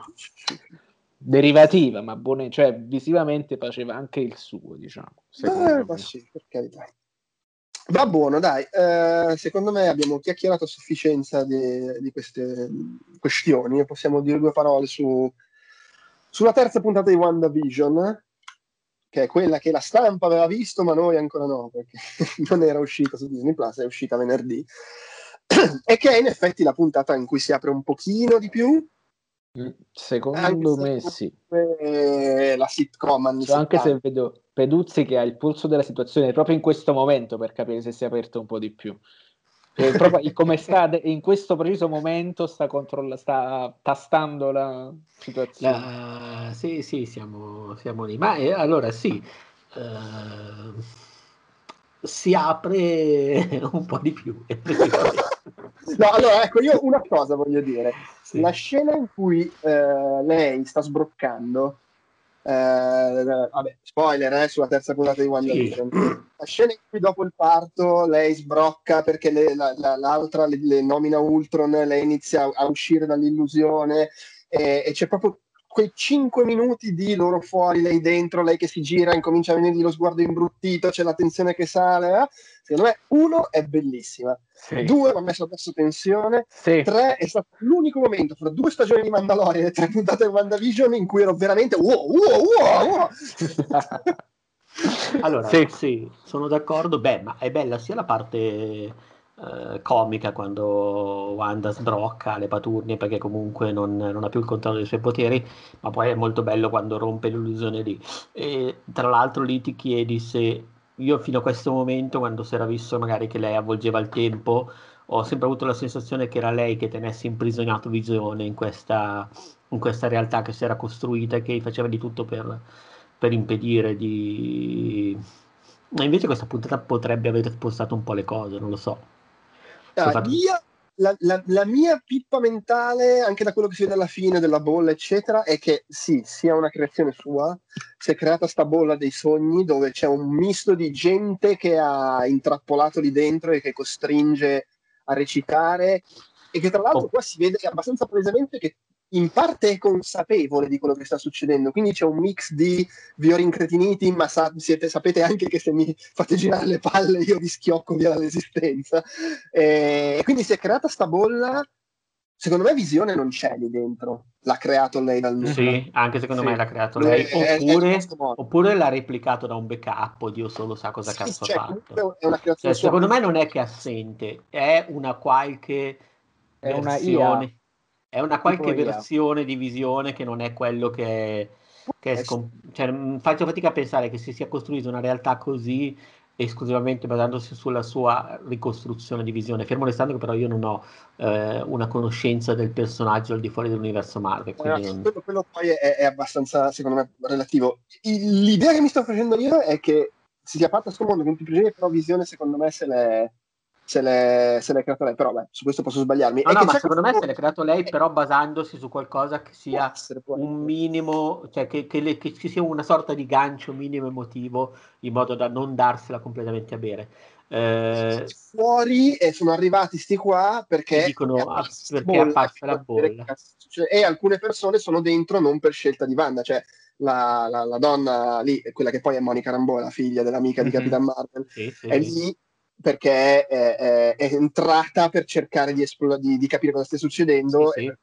Derivativa, ma buone, cioè visivamente faceva anche il suo, diciamo. Eh, ma sì, per carità. Va buono, dai. Eh, secondo me abbiamo chiacchierato a sufficienza di, di, queste questioni possiamo dire due parole su, sulla terza puntata di WandaVision, che è quella che la stampa aveva visto, ma noi ancora no, perché non era uscita su Disney Plus, è uscita venerdì e che è in effetti la puntata in cui si apre un pochino di più. Mm, secondo me sì. La sitcom. Cioè, anche se vedo Peduzzi che ha il polso della situazione proprio in questo momento per capire se si è aperto un po' di più. proprio come sta in questo preciso momento sta, controlla, sta tastando la situazione. Uh, sì, sì, siamo, siamo lì. Ma eh, allora sì. Uh si apre un po' di più. no, allora ecco, io una cosa voglio dire. Sì. La scena in cui eh, lei sta sbroccando, eh, vabbè, spoiler eh, sulla terza puntata di WandaVision. Sì. La scena in cui dopo il parto lei sbrocca perché le, la, la, l'altra le, le, nomina Ultron, lei inizia a, a uscire dall'illusione e, e c'è proprio quei 5 minuti di loro fuori, lei dentro, lei che si gira, incomincia a venire lo sguardo imbruttito, c'è la tensione che sale. Eh? Secondo me, uno è bellissima, sì. due mi ha messo adesso tensione, sì. tre è stato l'unico momento fra due stagioni di Mandalorian e tre puntate di WandaVision in cui ero veramente wow, wow, wow, wow. allora, sì. sì, sono d'accordo. Beh, ma è bella sia la parte eh, comica quando Wanda sbrocca le paturnie perché comunque non, non, ha più il controllo dei suoi poteri, ma poi è molto bello quando rompe l'illusione lì. E tra l'altro lì ti chiedi se io fino a questo momento, quando si era visto magari che lei avvolgeva il tempo, ho sempre avuto la sensazione che era lei che tenesse imprigionato Visione in questa, in questa realtà che si era costruita e che faceva di tutto per, per impedire di... Ma invece questa puntata potrebbe aver spostato un po' le cose, non lo so. Ah, io, la, la, la, mia pippa mentale, anche da quello che si vede alla fine della bolla, eccetera, è che sì, sia una creazione sua, si è creata sta bolla dei sogni dove c'è un misto di gente che ha intrappolato lì dentro e che costringe a recitare e che tra l'altro oh. qua si vede abbastanza palesemente che in parte è consapevole di quello che sta succedendo, quindi c'è un mix di vi ho rincretiniti, ma sa- siete, sapete anche che se mi fate girare le palle io vi schiocco via dall'esistenza. E quindi si è creata sta bolla Secondo me Visione non c'è lì dentro, l'ha creato lei dal nulla. Sì, anche secondo sì. me l'ha creato lei, è, oppure, è oppure, l'ha replicato da un backup, Dio solo sa cosa sì, cazzo cioè, ha fatto. Cioè, secondo me non è che è assente, è una qualche è versione, una è una qualche versione di Visione che non è quello che... che è scom- cioè, faccio fatica a pensare che si sia costruita una realtà così esclusivamente basandosi sulla sua ricostruzione di visione, fermo restando che però io non ho eh, una conoscenza del personaggio al di fuori dell'universo Marvel. Eh, non... quello, quello, poi è, è, abbastanza, secondo me, relativo. L'idea che mi sto facendo io è che si sia fatta sul mondo con più prigionieri, però visione secondo me se l'è se l'è, se l'è creato lei, però beh, su questo posso sbagliarmi. No, no ma secondo me se l'è creato lei, però basandosi su qualcosa che sia essere, un minimo, cioè che, che, le, che, ci sia una sorta di gancio minimo emotivo in modo da non darsela completamente a bere. Eh, fuori e sono arrivati sti qua perché dicono ah, perché appassa la bolla e alcune persone sono dentro non per scelta di Wanda cioè la, la, la donna lì quella che poi è Monica Rambeau la figlia dell'amica di Capitan Marvel sì, sì, è lì perché è, è, è, entrata per cercare di, espl- di, di, capire cosa stia succedendo. Sì, sì.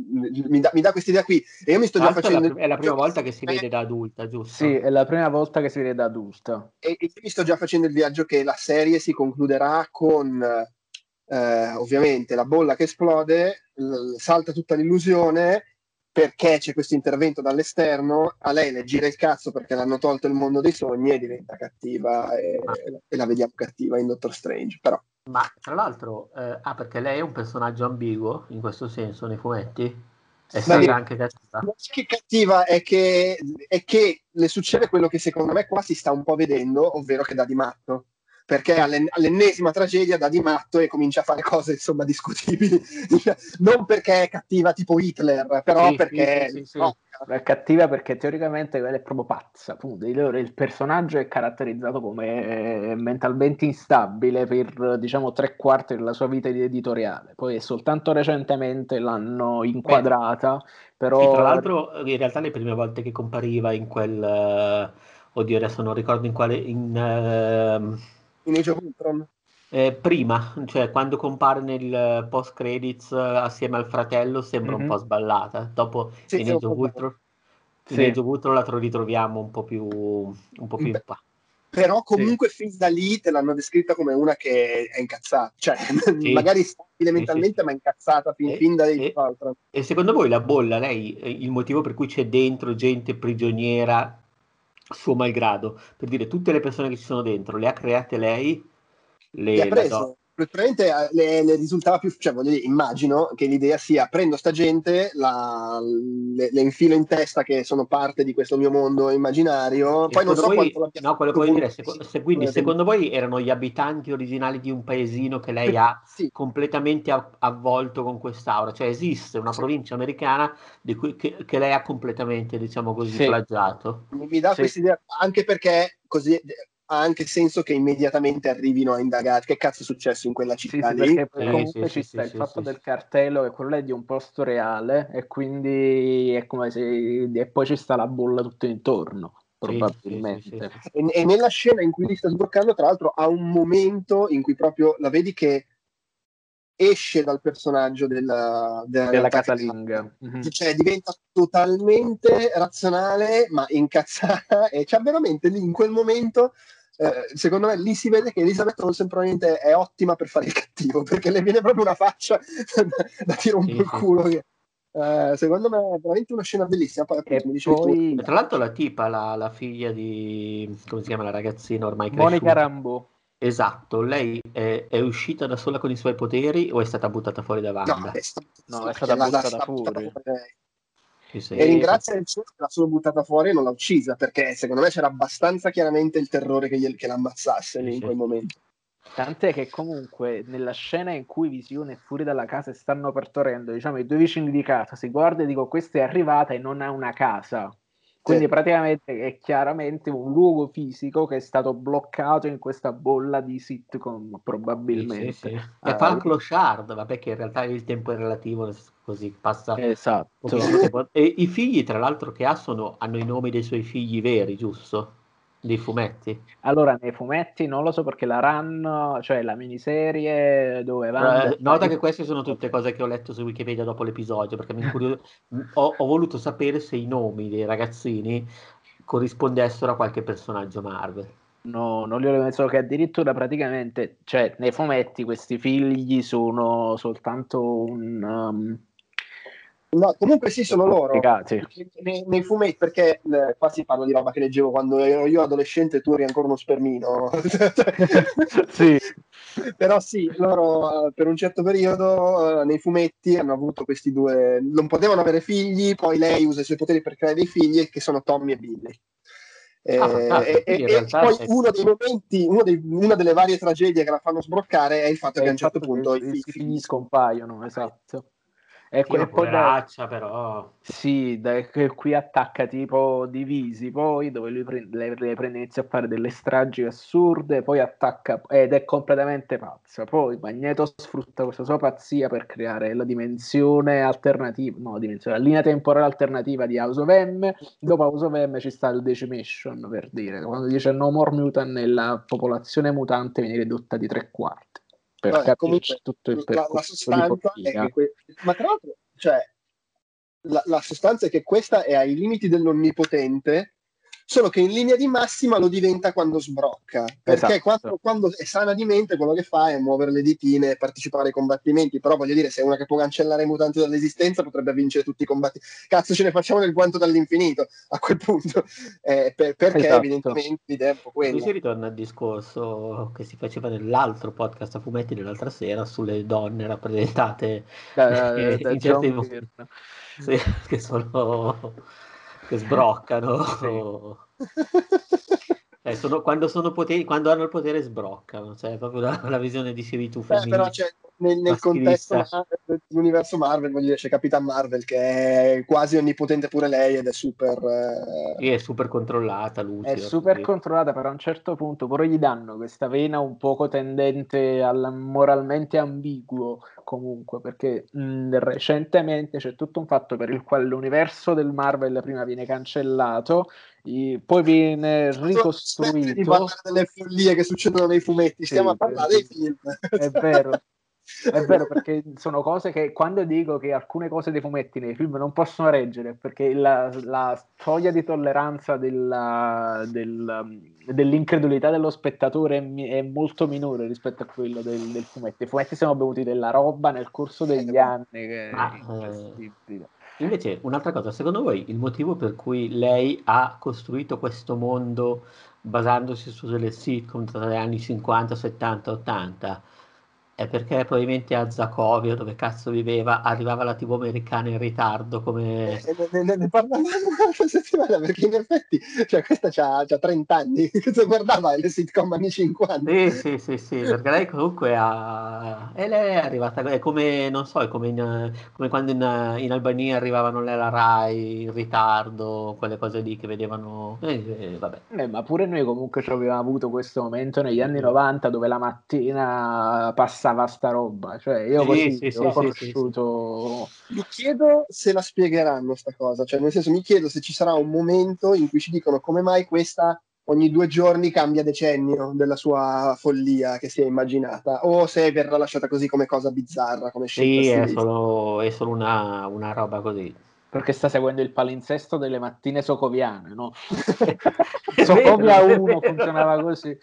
Mi dà, mi dà questa idea qui e io mi sto già facendo è la, è la prima volta che si vede da adulta giusto? sì è la prima volta che si vede da adulta e, e mi sto già facendo il viaggio che la serie si concluderà con eh, ovviamente la bolla che esplode l- salta tutta l'illusione perché c'è questo intervento dall'esterno, a lei le gira il cazzo perché l'hanno tolto il mondo dei sogni e diventa cattiva e, e la vediamo cattiva in Doctor Strange. Però. Ma tra l'altro, eh, ah, perché lei è un personaggio ambiguo in questo senso nei fumetti? È sempre anche cattiva. Che cattiva è che, è che le succede quello che secondo me qua si sta un po' vedendo, ovvero che dà di matto perché all'ennesima tragedia dà di matto e comincia a fare cose insomma discutibili non perché è cattiva tipo Hitler però sì, perché sì, sì, no. è cattiva perché teoricamente è proprio pazza appunto. il personaggio è caratterizzato come mentalmente instabile per diciamo tre quarti della sua vita di editoriale poi soltanto recentemente l'hanno inquadrata Beh, però tra l'altro in realtà le prime volte che compariva in quel uh, oddio adesso non ricordo in quale in uh, in Age of Ultron? Eh, prima, cioè quando compare nel post credits eh, assieme al fratello sembra mm-hmm. un mhm. po' sballata. Dopo sì, in Age of Ultron, sì. Age of Ultron la ritroviamo un po' più, un po più in pa. Però comunque sì. fin da lì te l'hanno descritta come una che è incazzata, cioè sì. magari stabile mentalmente ma incazzata fin, e, fin da lì. E, e secondo voi la bolla, lei, eh, il motivo per cui c'è dentro gente prigioniera suo malgrado, per dire tutte le persone che ci sono dentro, le ha create lei? Le, le ha preso, probabilmente eh, le, le, risultava più, cioè voglio dire, immagino che l'idea sia prendo sta gente, la, le, le, infilo in testa che sono parte di questo mio mondo immaginario, e poi non so voi, No, quello che voglio dire, se, se, quindi secondo voi erano gli abitanti originali di un paesino che lei ha sì. completamente avvolto con quest'aura, cioè esiste una sì. provincia americana di cui, che, che, lei ha completamente, diciamo così, sì. plagiato. Mi dà sì. questa idea, anche perché così ha anche senso che immediatamente arrivino a indagare che cazzo è successo in quella città sì, lì. Sì, perché comunque sì, ci sta il fatto del cartello che quello è di un posto reale e quindi è come se e poi ci sta la bolla tutto intorno probabilmente e, e, nella scena in cui li sta sbloccando tra l'altro ha un momento in cui proprio la vedi che esce dal personaggio della, della, della casalinga mm-hmm. cioè diventa totalmente razionale ma incazzata e c'è veramente lì in quel momento eh, secondo me lì si vede che Elisabeth Olsen probabilmente è ottima per fare il cattivo perché le viene proprio una faccia da tiro un po' il culo che, eh, secondo me è veramente una scena bellissima. Poi, appunto, mi poi... tra l'altro la tipa la, la, figlia di come si chiama la ragazzina ormai Monica Rambo esatto lei è, è, uscita da sola con i suoi poteri o è stata buttata fuori da Wanda? no è stata, no, è stata buttata fuori. sì, e ringrazia il cielo che l'ha solo buttata fuori e non l'ha uccisa perché secondo me c'era abbastanza chiaramente il terrore che, gli, che l'ammazzasse lì in quel momento. Tant'è che comunque nella scena in cui Visione è fuori dalla casa e stanno partorendo, diciamo, i due vicini di casa si guarda e dico questa è arrivata e non ha una casa. Quindi sì. praticamente è chiaramente un luogo fisico che è stato bloccato in questa bolla di sitcom, probabilmente. Sì, sì, sì. E fa un clochard, vabbè che in realtà il tempo è relativo, così passa. Esatto. E i figli, tra l'altro, che ha sono, hanno i nomi dei suoi figli veri, giusto? Dei fumetti? Allora, nei fumetti non lo so perché la run, cioè la miniserie dove va. Eh, nota che queste sono tutte cose che ho letto su Wikipedia dopo l'episodio, perché mi incurios- ho, ho voluto sapere se i nomi dei ragazzini corrispondessero a qualche personaggio Marvel. No, non li ho messo che addirittura praticamente, cioè nei fumetti questi figli sono soltanto un, um, No, comunque sì, sono loro. Nei, nei, fumetti, perché eh, qua si parla di roba che leggevo quando ero io adolescente e tu eri ancora uno spermino. sì. Però sì, loro eh, per un certo periodo eh, nei fumetti hanno avuto questi due... Non potevano avere figli, poi lei usa i suoi poteri per creare dei figli che sono Tommy e Billy. Eh, ah, e, e, e poi è... uno dei momenti, uno dei, una delle varie tragedie che la fanno sbroccare è il fatto è che a un certo punto i figli, figli scompaiono, esatto. E que- poi braccia, però. Sì, da, qui attacca tipo divisi, poi dove lui prende, lei, lei prende inizia a fare delle stragi assurde, poi attacca ed è completamente pazza. Poi Magneto sfrutta questa sua pazzia per creare la dimensione alternativa, no, dimensione, la linea temporale alternativa di House of M. Dopo House of M ci sta il Decimation, per dire, quando dice no more mutant la popolazione mutante viene ridotta di tre quarti per Vabbè, comunque, tutto il la, la sostanza è que- ma tra l'altro cioè, la, la, sostanza è che questa è ai limiti dell'onnipotente solo che in linea di massima lo diventa quando sbrocca, perché esatto. quando, quando, è sana di mente quello che fa è muovere le ditine e partecipare ai combattimenti, però voglio dire, se è una che può cancellare i mutanti dall'esistenza potrebbe vincere tutti i combattimenti. Cazzo, ce ne facciamo nel guanto dall'infinito a quel punto, eh, per, perché esatto. evidentemente l'idea è un po' quella. Qui si ritorna al discorso che si faceva nell'altro podcast a fumetti dell'altra sera sulle donne rappresentate da, da, da in certi momenti, sì, che sono che sbroccano. Sì. eh, sono, quando, sono poteri, quando hanno il potere sbroccano, cioè proprio la, la visione di tu femminile. però c'è, nel, nel contesto dell'universo Marvel, voglio dire, c'è Capitan Marvel che è quasi onnipotente pure lei ed è super... Eh... Sì, è super controllata, lucida. È super sì. controllata, però a un certo punto però gli danno questa vena un poco tendente al moralmente ambiguo comunque, perché mh, recentemente c'è tutto un fatto per il quale l'universo del Marvel prima viene cancellato, poi viene ricostruito. Di parlare delle follie che succedono nei fumetti, stiamo sì, a parlare dei film. È vero. È vero, perché sono cose che quando dico che alcune cose dei fumetti nei film non possono reggere, perché la, la soglia di tolleranza della, del, dell'incredulità dello spettatore è, è, molto minore rispetto a quello del, del fumetto. I fumetti siamo bevuti della roba nel corso degli eh, anni. Che Ma, eh, invece, un'altra cosa, secondo voi il motivo per cui lei ha costruito questo mondo basandosi sulle sitcom tra gli anni 50, 70, 80? È perché probabilmente a Zacovia, dove cazzo viveva, arrivava la TV americana in ritardo come... Eh, ne, ne, ne parlavamo un'altra settimana, perché in effetti, cioè questa c'ha, c'ha 30 anni, guardava le sitcom anni 50? Sì, sì, sì, sì, perché lei comunque ha... E lei è arrivata, è come, non so, è come, in, come quando in, in, Albania arrivavano nella RAI in ritardo, quelle cose lì che vedevano... Eh, eh, vabbè. Eh, ma pure noi comunque ci avevamo avuto questo momento negli anni 90 dove la mattina passava passava sta roba. Cioè, io così sì, sì, ho sì, conosciuto. Mi chiedo se la spiegheranno sta cosa, cioè, nel senso, mi chiedo se ci sarà un momento in cui ci dicono come mai questa ogni due giorni cambia decennio della sua follia che si è immaginata, o se verrà lasciata così come cosa bizzarra, come scelta. Sì, è solo, è solo una, una roba così perché sta seguendo il palinsesto delle mattine socoviane, no? Socovia 1 funzionava così.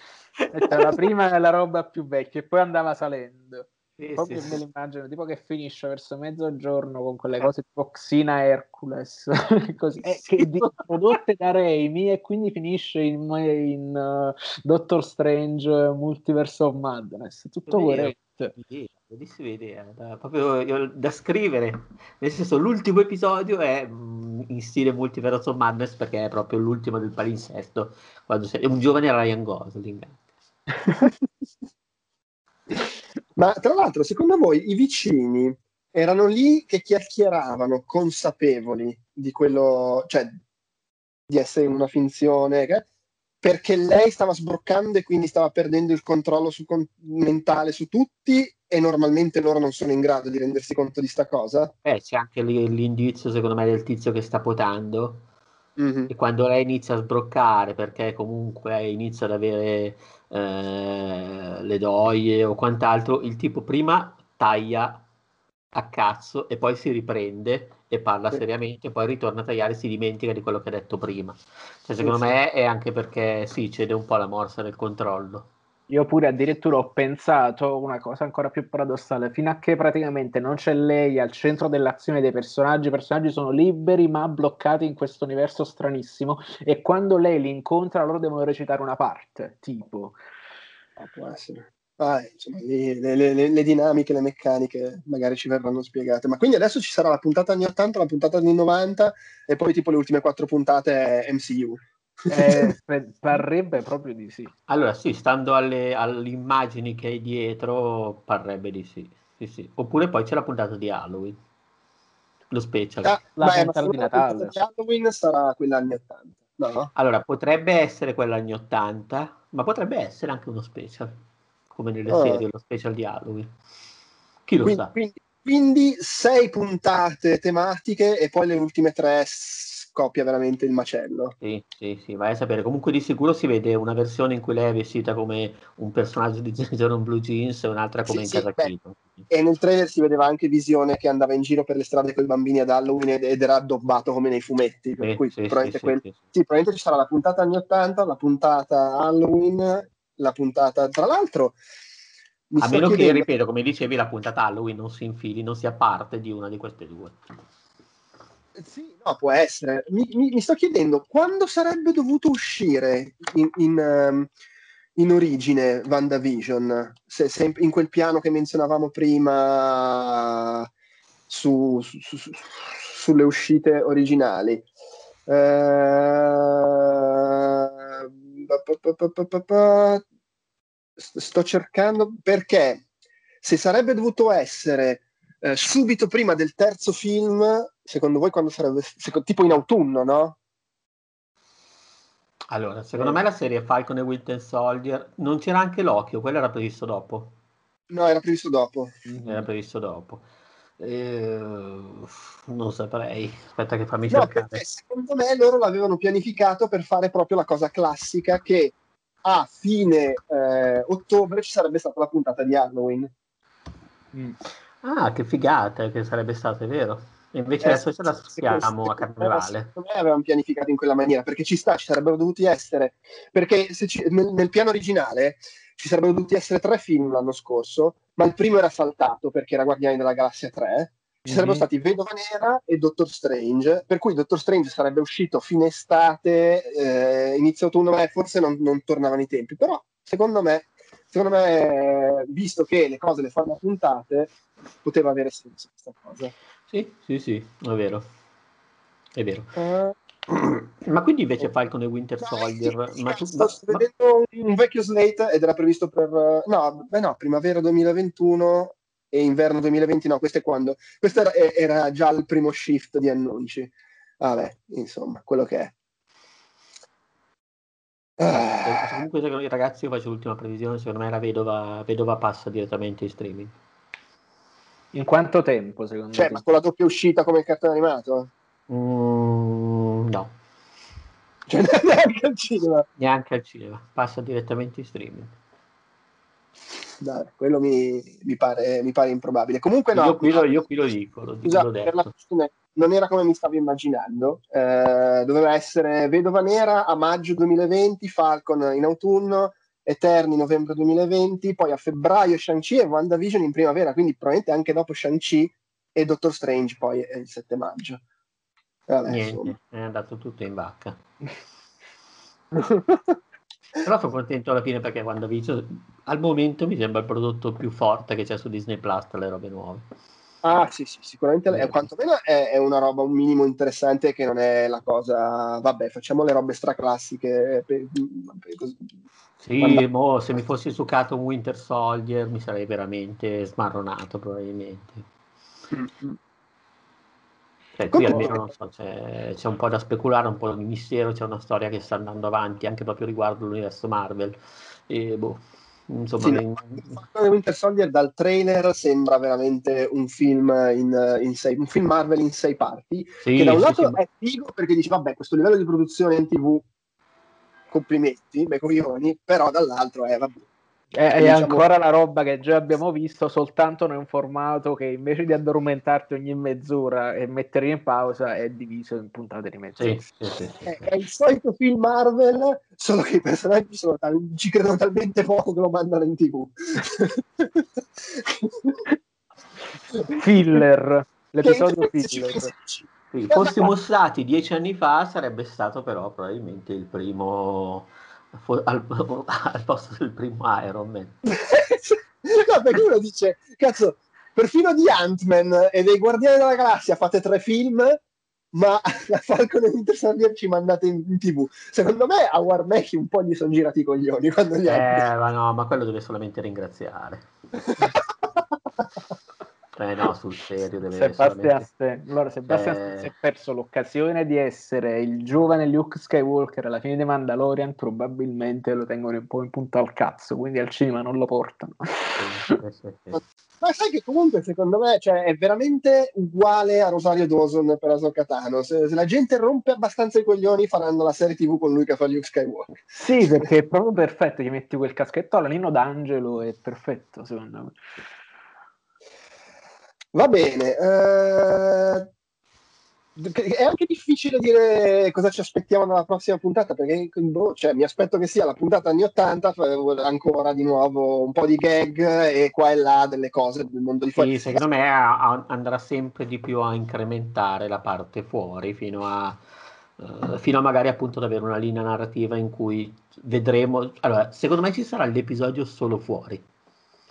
La prima è la roba più vecchia e poi andava salendo. Sì, Proprio sì, me l'immagino, tipo che finisce verso mezzogiorno con quelle cose tipo Xina Hercules, così, eh, che di, prodotte da Raimi e quindi finisce in, in uh, Doctor Strange Multiverse of Madness, tutto corretto. Bellissima idea, da, proprio io, da scrivere, nel senso l'ultimo episodio è mm, in stile Multiverse of Madness perché è proprio l'ultimo del palinsesto, quando sei un giovane Ryan Gosling. Ma tra l'altro, secondo voi i vicini erano lì che chiacchieravano consapevoli di quello, cioè di essere una finzione, perché lei stava sbroccando e quindi stava perdendo il controllo su, mentale su tutti e normalmente loro non sono in grado di rendersi conto di sta cosa. Eh, c'è anche l'indizio secondo me del tizio che sta potando mm-hmm. e quando lei inizia a sbroccare perché comunque inizia ad avere eh, le doglie o quant'altro, il tipo prima taglia a cazzo e poi si riprende e parla sì. seriamente, poi ritorna a tagliare e si dimentica di quello che ha detto prima. Cioè, secondo sì, me è anche perché sì, cede un po' la morsa del controllo. Io pure addirittura ho pensato una cosa ancora più paradossale, fino a che praticamente non c'è lei al centro dell'azione dei personaggi, i personaggi sono liberi ma bloccati in questo universo stranissimo e quando lei li incontra loro devono recitare una parte, tipo... Ah, può essere. Ah, insomma, le, le, le, le, dinamiche, le meccaniche magari ci verranno spiegate. Ma quindi adesso ci sarà la puntata anni 80, la puntata anni 90 e poi tipo le ultime quattro puntate MCU. Eh, parrebbe proprio di sì. Allora, sì, stando alle, alle, immagini che hai dietro, parrebbe di sì. sì, sì. Oppure poi c'è la puntata di Halloween, lo special. Ah, la beh, puntata di Natale. Di Halloween sarà quella anni 80. No? Allora, potrebbe essere quella anni 80, ma potrebbe essere anche uno special come nelle oh. serie, lo special di Halloween. Chi lo quindi, sa? Quindi, quindi, sei puntate tematiche e poi le ultime tre scoppia veramente il macello. Sì, sì, sì, vai a sapere. Comunque di sicuro si vede una versione in cui lei è vestita come un personaggio di Zero Blue Jeans e un'altra come sì, in sì, Casacchino. E nel trailer si vedeva anche Visione che andava in giro per le strade con i bambini ad Halloween ed era addobbato come nei fumetti. Per sì, cui probabilmente, quel... probabilmente ci sarà la puntata anni 80, la puntata Halloween la puntata. Tra l'altro, a meno chiedendo... che, ripeto, come dicevi, la puntata Halloween non si infili, non sia parte di una di queste due. Sì, no, può essere. Mi, mi, mi sto chiedendo quando sarebbe dovuto uscire in, in, um, in origine WandaVision, se, se in quel piano che menzionavamo prima su, su, su, sulle uscite originali. Uh, sto cercando perché se sarebbe dovuto essere eh, subito prima del terzo film, secondo voi quando sarebbe secondo, tipo in autunno, no? Allora, secondo me la serie Falcon e Winter Soldier non c'era anche l'occhio, quello era previsto dopo. No, era previsto dopo. Era previsto dopo. Eh, non saprei, aspetta che fammi no, cercare. Secondo me loro l'avevano pianificato per fare proprio la cosa classica che a fine eh, ottobre ci sarebbe stata la puntata di Halloween. Mm. Ah, che figata che sarebbe stato, è vero. Invece eh, adesso ce la spiamo a carnevale. Secondo me avevamo pianificato in quella maniera, perché ci sta, ci sarebbero dovuti essere, perché ci, nel, nel piano originale ci sarebbero dovuti essere tre film l'anno scorso, ma il primo era saltato perché era Guardiani della Galassia 3. Ci sarebbero stati Vedova Nera e Doctor Strange, per cui Doctor Strange sarebbe uscito fine estate, eh, inizio autunno, ma forse non, non tornavano i tempi. Però, secondo me, secondo me, visto che le cose le fanno a puntate, poteva avere senso questa cosa. Sì, sì, sì, è vero. È vero. Uh, ma quindi invece Falcon e Winter Soldier ma tu, sto ma, vedendo un vecchio slate ed era previsto per no, beh no, primavera 2021 e inverno 2020 no, questo è quando questo era, era già il primo shift di annunci vabbè, insomma, quello che è ah. comunque ragazzi io faccio l'ultima previsione secondo me la vedova, vedova passa direttamente in streaming in quanto tempo secondo cioè, te? ma con la doppia uscita come il cartone animato? Mm, no. Cioè, neanche al cinema. Neanche al cinema, passa direttamente in streaming. Dai, quello mi, mi, pare, mi, pare, improbabile. Comunque no. Io qui lo, io qui lo dico, lo, dico, esatto, per la non era come mi stavo immaginando. Eh, doveva essere Vedova Nera a maggio 2020, Falcon in autunno, Eterni novembre 2020, poi a febbraio Shang-Chi e WandaVision in primavera, quindi probabilmente anche dopo Shang-Chi e Doctor Strange poi è il 7 maggio. Vabbè, Niente, è andato tutto in vacca. Però sono contento alla fine perché quando visto, al momento mi sembra il prodotto più forte che c'è su Disney Plus tra le robe nuove. Ah sì, sì, sicuramente è, quantomeno è, è, una roba un minimo interessante che non è la cosa, vabbè, facciamo le robe straclassiche. Per, per, sì, quando... mo, se mi fossi succato un Winter Soldier mi sarei veramente smarronato probabilmente. Mm-hmm. Cioè, qui almeno non so, c'è, c'è, un po' da speculare, un po' di mistero, c'è una storia che sta andando avanti anche proprio riguardo l'universo Marvel. E boh, insomma, sì, in... Winter Soldier dal trailer sembra veramente un film, in, in sei, un film Marvel in sei parti. Sì, che da un sì, lato è figo perché dici, vabbè, questo livello di produzione in tv, complimenti, bei coglioni, però dall'altro è, vabbè, è, è diciamo... ancora la roba che già abbiamo visto, soltanto in un formato che invece di addormentarti ogni mezz'ora e mettere in pausa è diviso in puntate di mezz'ora. Sì, sì, sì, è, è, il solito film Marvel, solo che i personaggi sono tal- ci credono talmente poco che lo mandano in tv. filler, l'episodio filler. Sì, fossimo stati dieci anni fa sarebbe stato però probabilmente il primo al, al, posto del primo Iron Man. no, perché uno dice, cazzo, perfino di Ant-Man e dei Guardiani della Galassia fate tre film, ma la Falcon e Winter Soldier ci mandate in, in, tv. Secondo me a Warmech un po' gli sono girati i coglioni quando gli Eh, ma no, ma quello deve solamente ringraziare. Eh no, sul serio deve Sebastian, solamente... allora, Sebastian eh... si è perso l'occasione di essere il giovane Luke Skywalker alla fine di Mandalorian, probabilmente lo tengono un po' in punta al cazzo, quindi al cinema non lo portano. Ma sai che comunque secondo me cioè, è veramente uguale a Rosario Dawson per Ahsoka Tano. Se, se, la gente rompe abbastanza i coglioni faranno la serie tv con lui che fa Luke Skywalker. Sì, perché è proprio perfetto, gli metti quel caschetto alla Nino D'Angelo, è perfetto secondo me. Va bene. Eh, è anche difficile dire cosa ci aspettiamo nella prossima puntata perché boh, cioè, mi aspetto che sia la puntata anni 80 ancora di nuovo un po' di gag e qua e là delle cose del mondo di fuori sì, secondo me a, a, andrà sempre di più a incrementare la parte fuori fino a, uh, fino a magari appunto ad avere una linea narrativa in cui vedremo allora secondo me ci sarà l'episodio solo fuori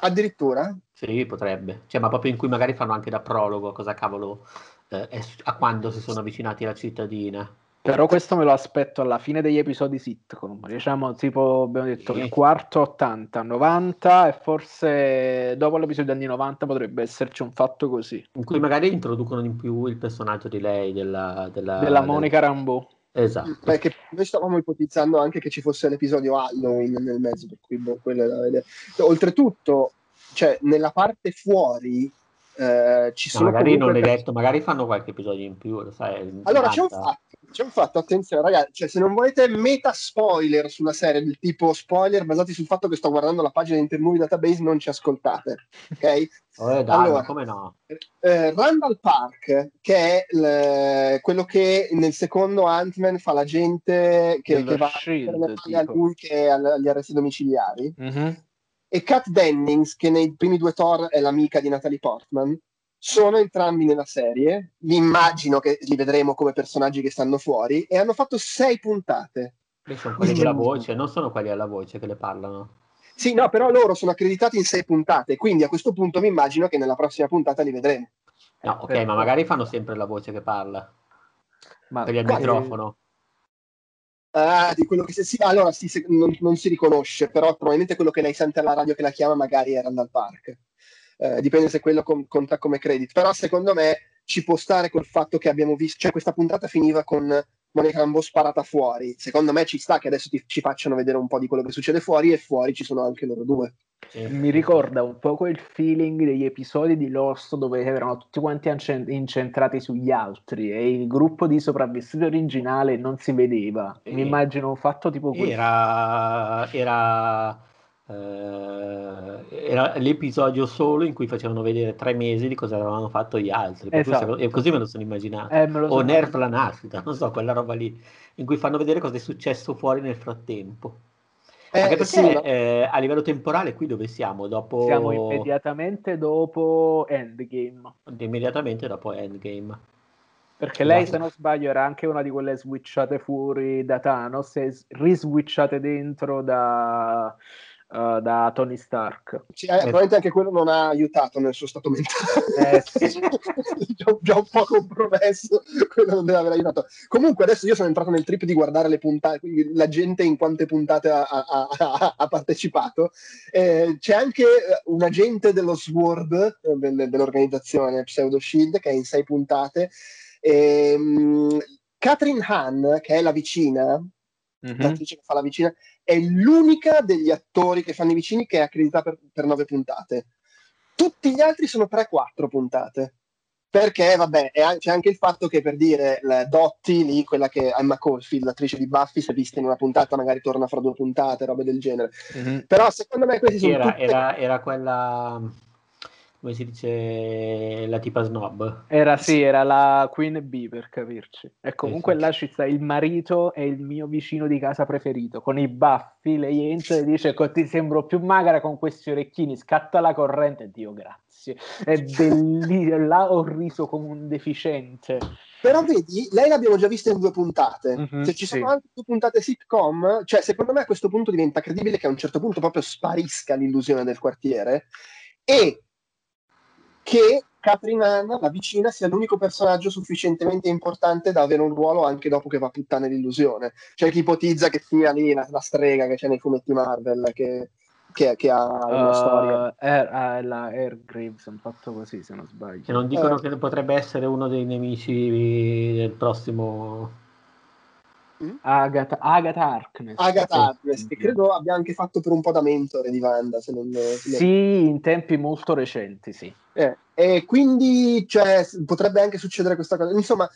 addirittura? Sì, potrebbe. Cioè, ma proprio in cui magari fanno anche da prologo cosa cavolo eh, è, a quando si sono avvicinati alla cittadina. Però questo me lo aspetto alla fine degli episodi sitcom, diciamo tipo abbiamo detto sì. il quarto 80, 90 e forse dopo l'episodio anni 90 potrebbe esserci un fatto così. In cui magari introducono di più il personaggio di lei, della, della, della Monica del... Rambeau. Esatto. Perché noi stavamo ipotizzando anche che ci fosse l'episodio Halloween nel mezzo, per cui boh, quello è da vedere. Oltretutto, cioè, nella parte fuori eh, ci sono. No, magari non l'hai detto, magari fanno qualche episodio in più. Sai, allora, c'è un, fatto, c'è un fatto, attenzione, ragazzi. Cioè, se non volete meta spoiler sulla serie, del tipo spoiler basati sul fatto che sto guardando la pagina di Intermovie Database, non ci ascoltate, ok? Oh, dai, allora, come no? Eh, Randall Park, che è l- quello che nel secondo Ant-Man fa la gente che, che va shield, a lui che agli arresti domiciliari. Mm-hmm e Kat Dennings, che nei primi due Thor è l'amica di Natalie Portman, sono entrambi nella serie. Mi immagino che li vedremo come personaggi che stanno fuori e hanno fatto sei puntate. E sono quelli della voce, non sono quelli alla voce che le parlano. Sì, no, però loro sono accreditati in sei puntate, quindi a questo punto mi immagino che nella prossima puntata li vedremo. No, ok, ma magari fanno sempre la voce che parla. Ma per il microfono. Ah, di quello che si, sì, allora sì, se, non, non, si riconosce, però probabilmente quello che lei sente alla radio che la chiama magari è Randall Park. Eh, dipende se quello con, conta come credit. Però secondo me ci può stare col fatto che abbiamo visto, cioè questa puntata finiva con Monica Rambeau sparata fuori. Secondo me ci sta che adesso ti, ci facciano vedere un po' di quello che succede fuori e fuori ci sono anche loro due. Mi ricorda un po' quel feeling degli episodi di Lost dove erano tutti quanti incentrati sugli altri e il gruppo di sopravvissuti originale non si vedeva. Mi immagino un fatto tipo questo. Era, era, eh, era, l'episodio solo in cui facevano vedere tre mesi di cosa avevano fatto gli altri. Esatto. E così me lo sono immaginato. Eh, lo o Nerf la nascita, non so, quella roba lì, in cui fanno vedere cosa è successo fuori nel frattempo. Eh, Anche perché sì, eh, a livello temporale qui dove siamo? Dopo... Siamo immediatamente dopo Endgame. Immediatamente dopo Endgame. Perché lei, se non sbaglio, era anche una di quelle switchate fuori da Thanos e riswitchate dentro da uh, da Tony Stark. Sì, eh, probabilmente anche quello non ha aiutato nel suo stato mentale. Eh, sì. già, già, un po' compromesso, quello non deve aver aiutato. Comunque adesso io sono entrato nel trip di guardare le puntate, la gente in quante puntate ha, ha, ha, ha partecipato. Eh, c'è anche eh, un agente dello SWORD, eh, dell'organizzazione Pseudo Shield, che è in sei puntate Ehm, Catherine Hahn, che è la vicina, Mhm. l'attrice che fa la vicina, è l'unica degli attori che fanno i vicini che è accreditata per, per nove puntate. Tutti gli altri sono 3-4 puntate. Perché, vabbè, è an- c'è anche il fatto che per dire Dotti, lì, quella che Emma Caulfield, l'attrice di Buffy, si è vista in una puntata, magari torna fra due puntate, robe del genere. Mhm. Però secondo me questi Sì, sono era, tutte... era- era quella, come si dice, la tipa snob. Era sì, era la Queen Bee per capirci. E comunque sì. là ci sta il marito è il mio vicino di casa preferito. Con i baffi, lei entra e dice: "Co- Ti sembro più magra con questi orecchini. Scatta la corrente. Dio, grazie. È bellissimo. Là ho riso come un deficiente. Però vedi, lei l'abbiamo già vista in due puntate. Mhm, Se ci sono sì. anche due puntate sitcom, cioè secondo me a questo punto diventa credibile che a un certo punto proprio sparisca l'illusione del quartiere e che Catherine Hahn, la vicina, sia l'unico personaggio sufficientemente importante da avere un ruolo anche dopo che va a puttane l'illusione. C'è chi ipotizza che sia lì la, la strega che c'è nei fumetti Marvel, che, che- che ha una Uh, storia. Ah, la Air Graves hanno fatto così, se non sbaglio. Che non dicono Eh. che potrebbe essere uno dei nemici del prossimo... Agatha, Agatha Harkness. Agatha. Harkness, che credo abbia anche fatto per un po' da mentore di Wanda, se non, se non- Sì, in tempi molto recenti, sì. Eh, e quindi cioè, potrebbe anche succedere questa cosa. Insomma,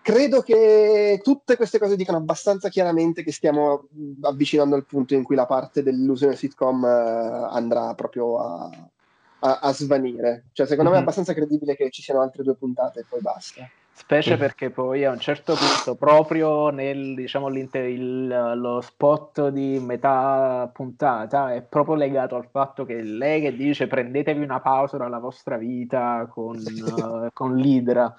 credo che tutte queste cose dicano abbastanza chiaramente che stiamo avvicinando al punto in cui la parte dell'illusione sitcom eh, andrà proprio a, a- a svanire. Cioè, secondo me è Mhm. abbastanza credibile che ci siano altre due puntate e poi basta. Specie perché poi a un certo punto, proprio nel diciamo l'inter- il- lo spot di metà puntata, è proprio legato al fatto che lei che dice prendetevi una pausa dalla vostra vita con, eh, con l'Idra.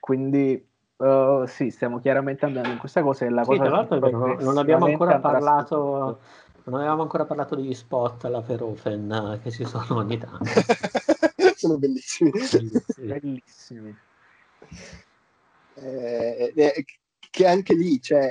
Quindi eh, sì, stiamo chiaramente andando in questa cosa e la Sì, cosa tra l'altro non abbiamo ancora parlato, non avevamo ancora parlato degli spot alla Ferofen eh, che ci sono ogni tanto. Sono bellissimi. Sì. Bellissimi. Eh, eh, che anche lì, cioè,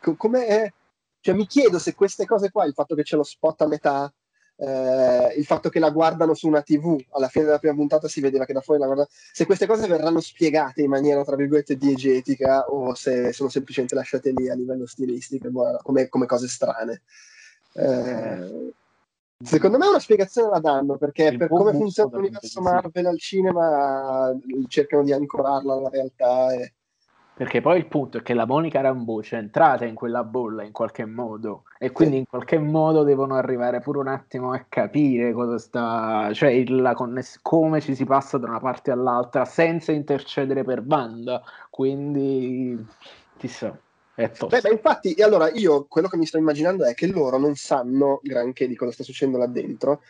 co- come è? Cioè, mi chiedo se queste cose qua, il fatto che c'è lo spot a metà, eh, il fatto che la guardano su una TV, alla fine della prima puntata si vedeva che da fuori la guarda, se queste cose verranno spiegate in maniera, tra virgolette, diegetica o se sono semplicemente lasciate lì a livello stilistico, boh, come, come cose strane. Eh, Secondo me una spiegazione la danno perché Il per come funziona l'universo Marvel al cinema cercano di ancorarla alla realtà e... Perché poi il punto è che la Monica Rambeau c'è entrata in quella bolla in qualche modo e quindi in qualche modo devono arrivare pure un attimo a capire cosa sta, cioè conness- come ci si passa da una parte all'altra senza intercedere per banda. Quindi chissà, Beh, ma infatti, e allora io quello che mi sto immaginando è che loro non sanno granché di cosa sta succedendo là dentro.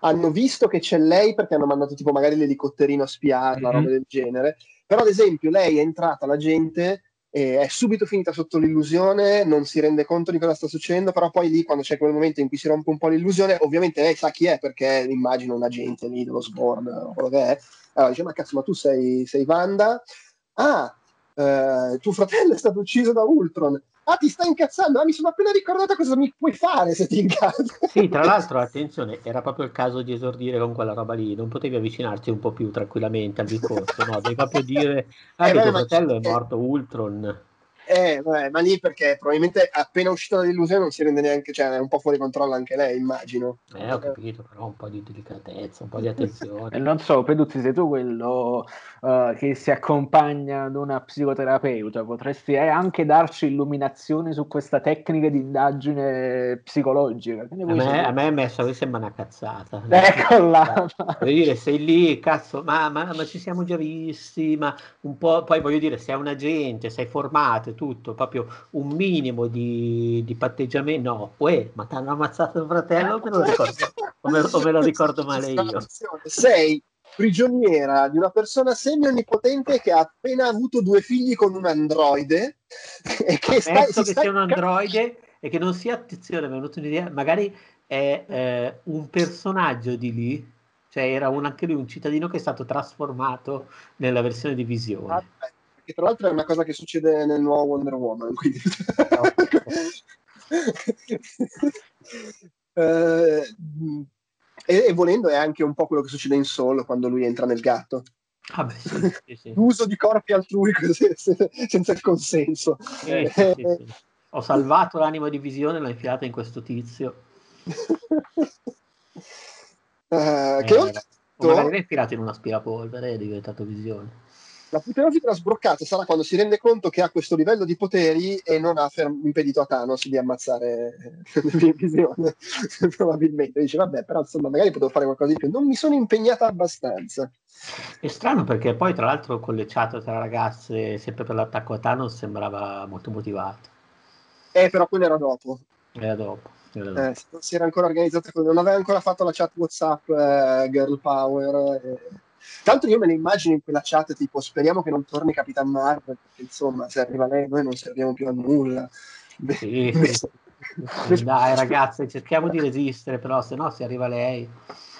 Hanno visto che c'è lei perché hanno mandato tipo magari l'elicotterino a spiarla, Mhm. roba del genere. Però, ad esempio, lei è entrata, la gente è subito finita sotto l'illusione, non si rende conto di cosa sta succedendo, però poi lì, quando c'è quel momento in cui si rompe un po' l'illusione, ovviamente lei sa chi è perché immagino un agente lì dello Sborn o quello che è. Allora dice, ma cazzo, ma tu sei, sei Wanda? Ah, eh, tuo fratello è stato ucciso da Ultron. Ah, ti stai incazzando? Ah, mi sono appena ricordata cosa mi puoi fare se ti incazzi. Sì, tra l'altro, attenzione, era proprio il caso di esordire con quella roba lì, non potevi avvicinarti un po' più tranquillamente al discorso, no? Devi proprio dire, ah, Eh, beh, tuo fratello è morto Ultron. Eh, vabbè, ma lì perché probabilmente appena uscita dall'illusione non si rende neanche, cioè è un po' fuori controllo anche lei, immagino. Eh, ho capito, però un po' di delicatezza, un po' di E attenzione. non so, Peduzzi, sei tu quello eh, che si accompagna ad una psicoterapeuta, potresti eh, anche darci illuminazioni su questa tecnica di indagine psicologica. Che ne A me, a me è messo, mi sembra una cazzata. Ecco là. Voglio dire, sei lì, cazzo, ma, ma- ma ci siamo già visti, ma un po', poi voglio dire, sei un agente, sei formato e tutto, proprio un minimo di, di patteggiamento, no, uè, ma ti hanno ammazzato il fratello, me lo ricordo, o me, o me lo ricordo male io. Sei prigioniera di una persona semi-onnipotente che ha appena avuto due figli con un androide e che sta, Penso che sta sia un androide e che non sia, attenzione, mi è venuta un'idea, magari è eh, un personaggio di lì, cioè era un- anche lui un cittadino che è stato trasformato nella versione di Visione. Aspetta, Che tra l'altro è una cosa che succede nel nuovo Wonder Woman. Quindi... Eh, e, e volendo è anche un po' quello che succede in Solo quando lui entra nel gatto. Ah beh, sì, sì, sì. l'uso di corpi altrui senza il consenso. Eh, sì, Ho salvato l'anima di visione e l'ho infilata in questo tizio. uh, che ho detto... magari l'hai infilato in un aspirapolvere e è diventato visione. L'apoteosi della sbroccata sarà quando si rende conto che ha questo livello di poteri e non ha ferm- impedito a Thanos di ammazzare visione. Probabilmente dice, vabbè, però insomma, magari potevo fare qualcosa di più. Non mi sono impegnata abbastanza. È strano perché poi, tra l'altro, con le chat tra ragazze, sempre per l'attacco a Thanos, sembrava molto motivato. Eh, però quello era dopo. Era dopo. Era dopo. Eh, si era ancora organizzata, non aveva ancora fatto la chat WhatsApp eh, Girl Power. Eh Tanto io me ne immagino in quella chat tipo speriamo che non torni Capitan Marvel, perché insomma se arriva lei noi non serviamo più a nulla. Sì. Dai ragazze, cerchiamo di resistere, però se no se arriva lei.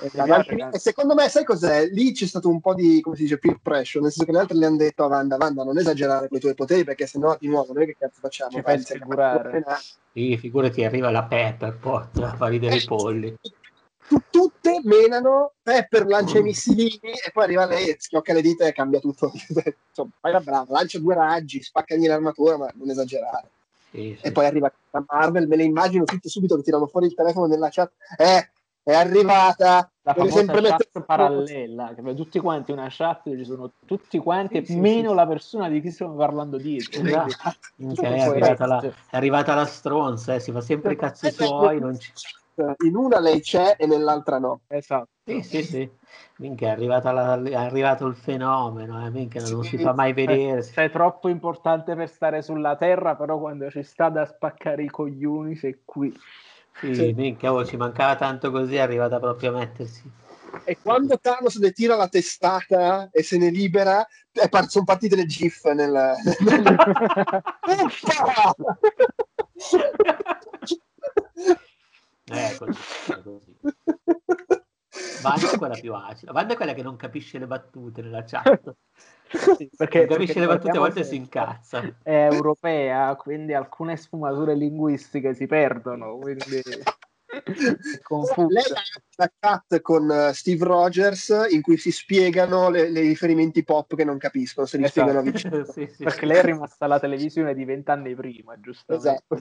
E secondo me, sai cos'è? Lì c'è stato un po' di, come si dice, peer pressure, nel senso che le altre le hanno detto a Wanda, Wanda non esagerare con i tuoi poteri perché sennò di nuovo noi che cazzo facciamo? Ci fai figurare. Sì, figurati, arriva la Pepper, porta a far ridere i polli tutte menano, Pepper lancia i missilini e poi arriva lei, schiocca le dita e cambia tutto. Insomma, fai la brava, lancia due raggi, spaccagli l'armatura, ma non esagerare. Sì, sì. E poi arriva Marvel, me le immagino tutte subito che tirano fuori il telefono nella chat. Eh, è arrivata la famosa sempre chat mettere... parallela che tutti quanti una chat ci sono tutti quanti sì, meno sì, la persona di chi stiamo parlando dietro esatto. è, arrivata la, è arrivata la stronza eh, si fa sempre i cazzi suoi non ci in una lei c'è e nell'altra no. Esatto. Sì, sì, sì. Minchia, è, arrivata la, è arrivato il fenomeno, eh, minchia, non sì, si fa mai vedere. Sei troppo importante per stare sulla terra, però quando ci sta da spaccare i coglioni sei qui. Sì, sì. minchia, oh, ci mancava tanto così, è arrivata proprio a mettersi. E quando Thanos le tira la testata e se ne libera, par- sono partite le GIF nel... Eh, così, così. Vanda è quella più acida. Vanda è quella che non capisce le battute nella chat. Sì, perché non capisce perché le battute a volte si incazza. È europea, quindi alcune sfumature linguistiche si perdono. Quindi lei ha una chat con eh, Steve Rogers in cui si spiegano i riferimenti pop che non capiscono, se li esatto. spiegano vicino. sì, sì, Perché lei è rimasta alla televisione di vent'anni prima, giusto? Esatto.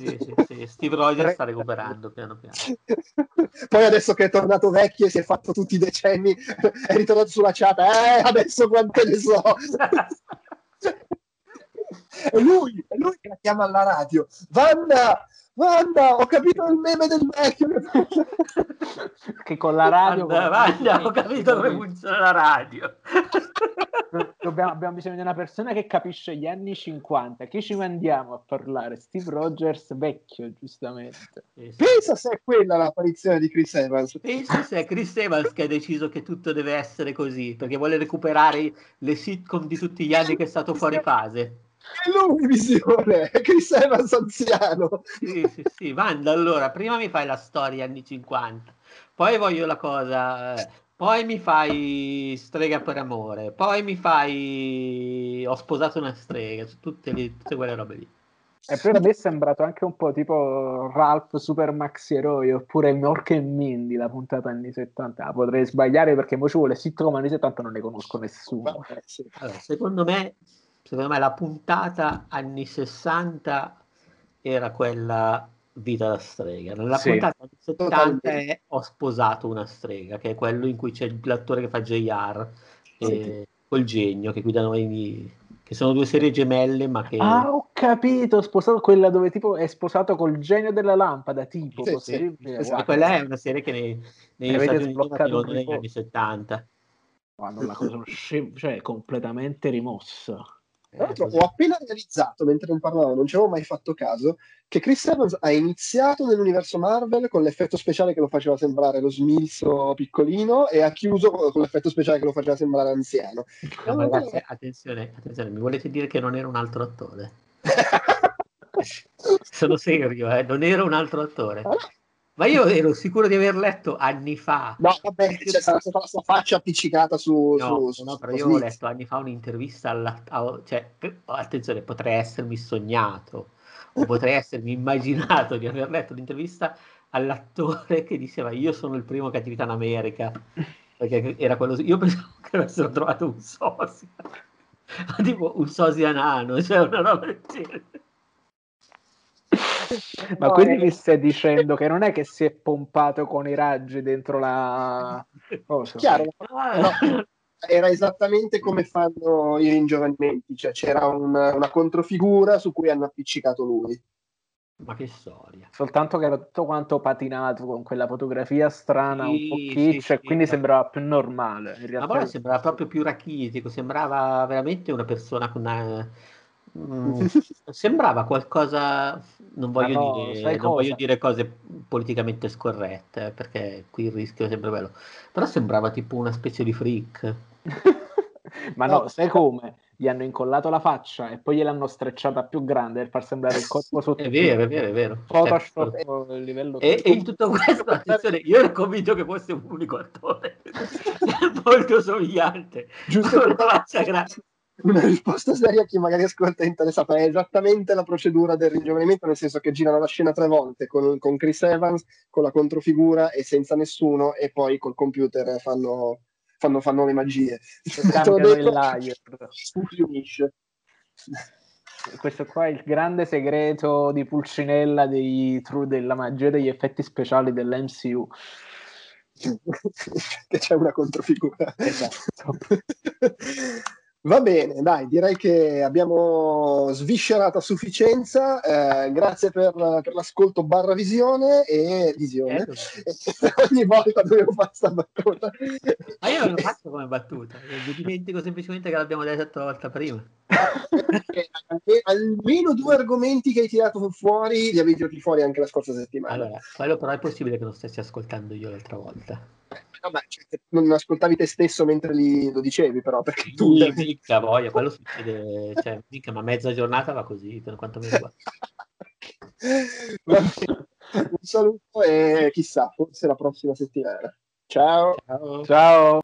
Steve Rogers sta recuperando piano piano. Poi adesso che è tornato vecchio e si è fatto tutti i decenni, è ritornato sulla chat, eh, adesso quante ne so. è lui, è lui che la chiama alla radio. Vanna, Guarda, ho capito il meme del vecchio. che con la radio... Guarda, guarda ho capito come funziona la radio. Dobbiamo, abbiamo bisogno di una persona che capisce gli anni 50. Chi ci mandiamo a parlare? Steve Rogers vecchio, giustamente. Pensa se è quella l'apparizione di Chris Evans. Pensa se è Chris Evans che ha deciso che tutto deve essere così, perché vuole recuperare le sitcom di tutti gli anni che è stato fuori fase. È lui visione, è Chris Evans anziano. Sì, sì, sì, Vanda, allora, prima mi fai la storia anni 50, poi voglio la cosa, poi mi fai strega per amore, poi mi fai ho sposato una strega, tutte, le, tutte quelle robe lì. E poi a me è sembrato anche un po' tipo Ralph Super Maxi Eroi oppure Mork e Mindy, la puntata anni 70. Ah, potrei sbagliare perché mo ci vuole sitcom anni 70 non ne conosco nessuno. Allora, secondo me secondo me la puntata anni 60 era quella Vita da strega. Nella sì, puntata anni 70 è Ho sposato una strega, che è quello in cui c'è l'attore che fa JR sì. e col genio che guidano i che sono due serie gemelle, ma che. Ah, ho capito! Ho sposato quella dove tipo è sposato col genio della lampada. Tipo, sì, sì. Esatto. quella è una serie che nei, negli Stati Uniti negli anni 70. Quando la cosa cioè, completamente rimossa. Tra l'altro, ho appena realizzato mentre non parlavo, non ci avevo mai fatto caso, che Chris Evans ha iniziato nell'universo Marvel con l'effetto speciale che lo faceva sembrare lo smilzo piccolino e ha chiuso con l'effetto speciale che lo faceva sembrare anziano. No, allora... ragazzi, attenzione, attenzione, mi volete dire che non era un altro attore? Sono serio, eh? non era un altro attore. Ma io ero sicuro di aver letto anni fa. No, vabbè, c'è stata la sua faccia appiccicata su. No, su, no però io ho letto anni fa un'intervista alla. A, cioè, attenzione, potrei essermi sognato o potrei essermi immaginato di aver letto l'intervista all'attore che diceva io sono il primo in America perché era quello io pensavo che avessero trovato un sosia tipo un sosia nano cioè una roba del genere ma no, quindi è... mi stai dicendo che non è che si è pompato con i raggi dentro la cosa? Chiaro, no, era esattamente come fanno i ringiovanimenti, cioè c'era un, una controfigura su cui hanno appiccicato lui. Ma che storia. Soltanto che era tutto quanto patinato con quella fotografia strana, sì, un po' kitsch, sì, e sì, quindi sembrava più normale. In realtà ma sembrava proprio più rachitico, sembrava veramente una persona con una... Mm, sembrava qualcosa, non voglio, no, dire, non voglio dire cose politicamente scorrette, perché qui il rischio è sempre bello, però sembrava tipo una specie di freak. Ma no, sai come? Gli hanno incollato la faccia e poi gliel'hanno strecciata più grande per far sembrare il corpo sotto. È vero, è vero, è vero. Photoshop certo. livello e, e, in tutto questo, attenzione, io ero convinto che fosse un unico attore molto somigliante. Giusto con la faccia grande. Una risposta seria a chi magari ascolta interessato. È esattamente la procedura del ringiovanimento, nel senso che girano la scena tre volte con, con Chris Evans, con la controfigura e senza nessuno, e poi col computer fanno fanno, fanno le magie. Questo qua è il grande segreto di Pulcinella dei, della magia degli effetti speciali dell'MCU. che c'è una controfigura. Esatto. Va bene, dai, direi che abbiamo sviscerato a sufficienza. Eh, grazie per, per, l'ascolto barra visione e visione. Eh, Ogni volta dovevo fare questa battuta. Ma io non lo faccio come battuta, mi dimentico semplicemente che l'abbiamo detto la volta prima. Almeno due argomenti che hai tirato fuori li avevi tirati fuori anche la scorsa settimana. Allora, quello però è possibile che lo stessi ascoltando io l'altra volta. Vabbè, cioè, non ascoltavi te stesso mentre li, lo dicevi, però perché tu. Sì, mica voglia, quello succede, cioè, mica, ma mezza giornata va così, per quanto mi riguarda. Un saluto e chissà, forse la prossima settimana. Ciao. Ciao. Ciao.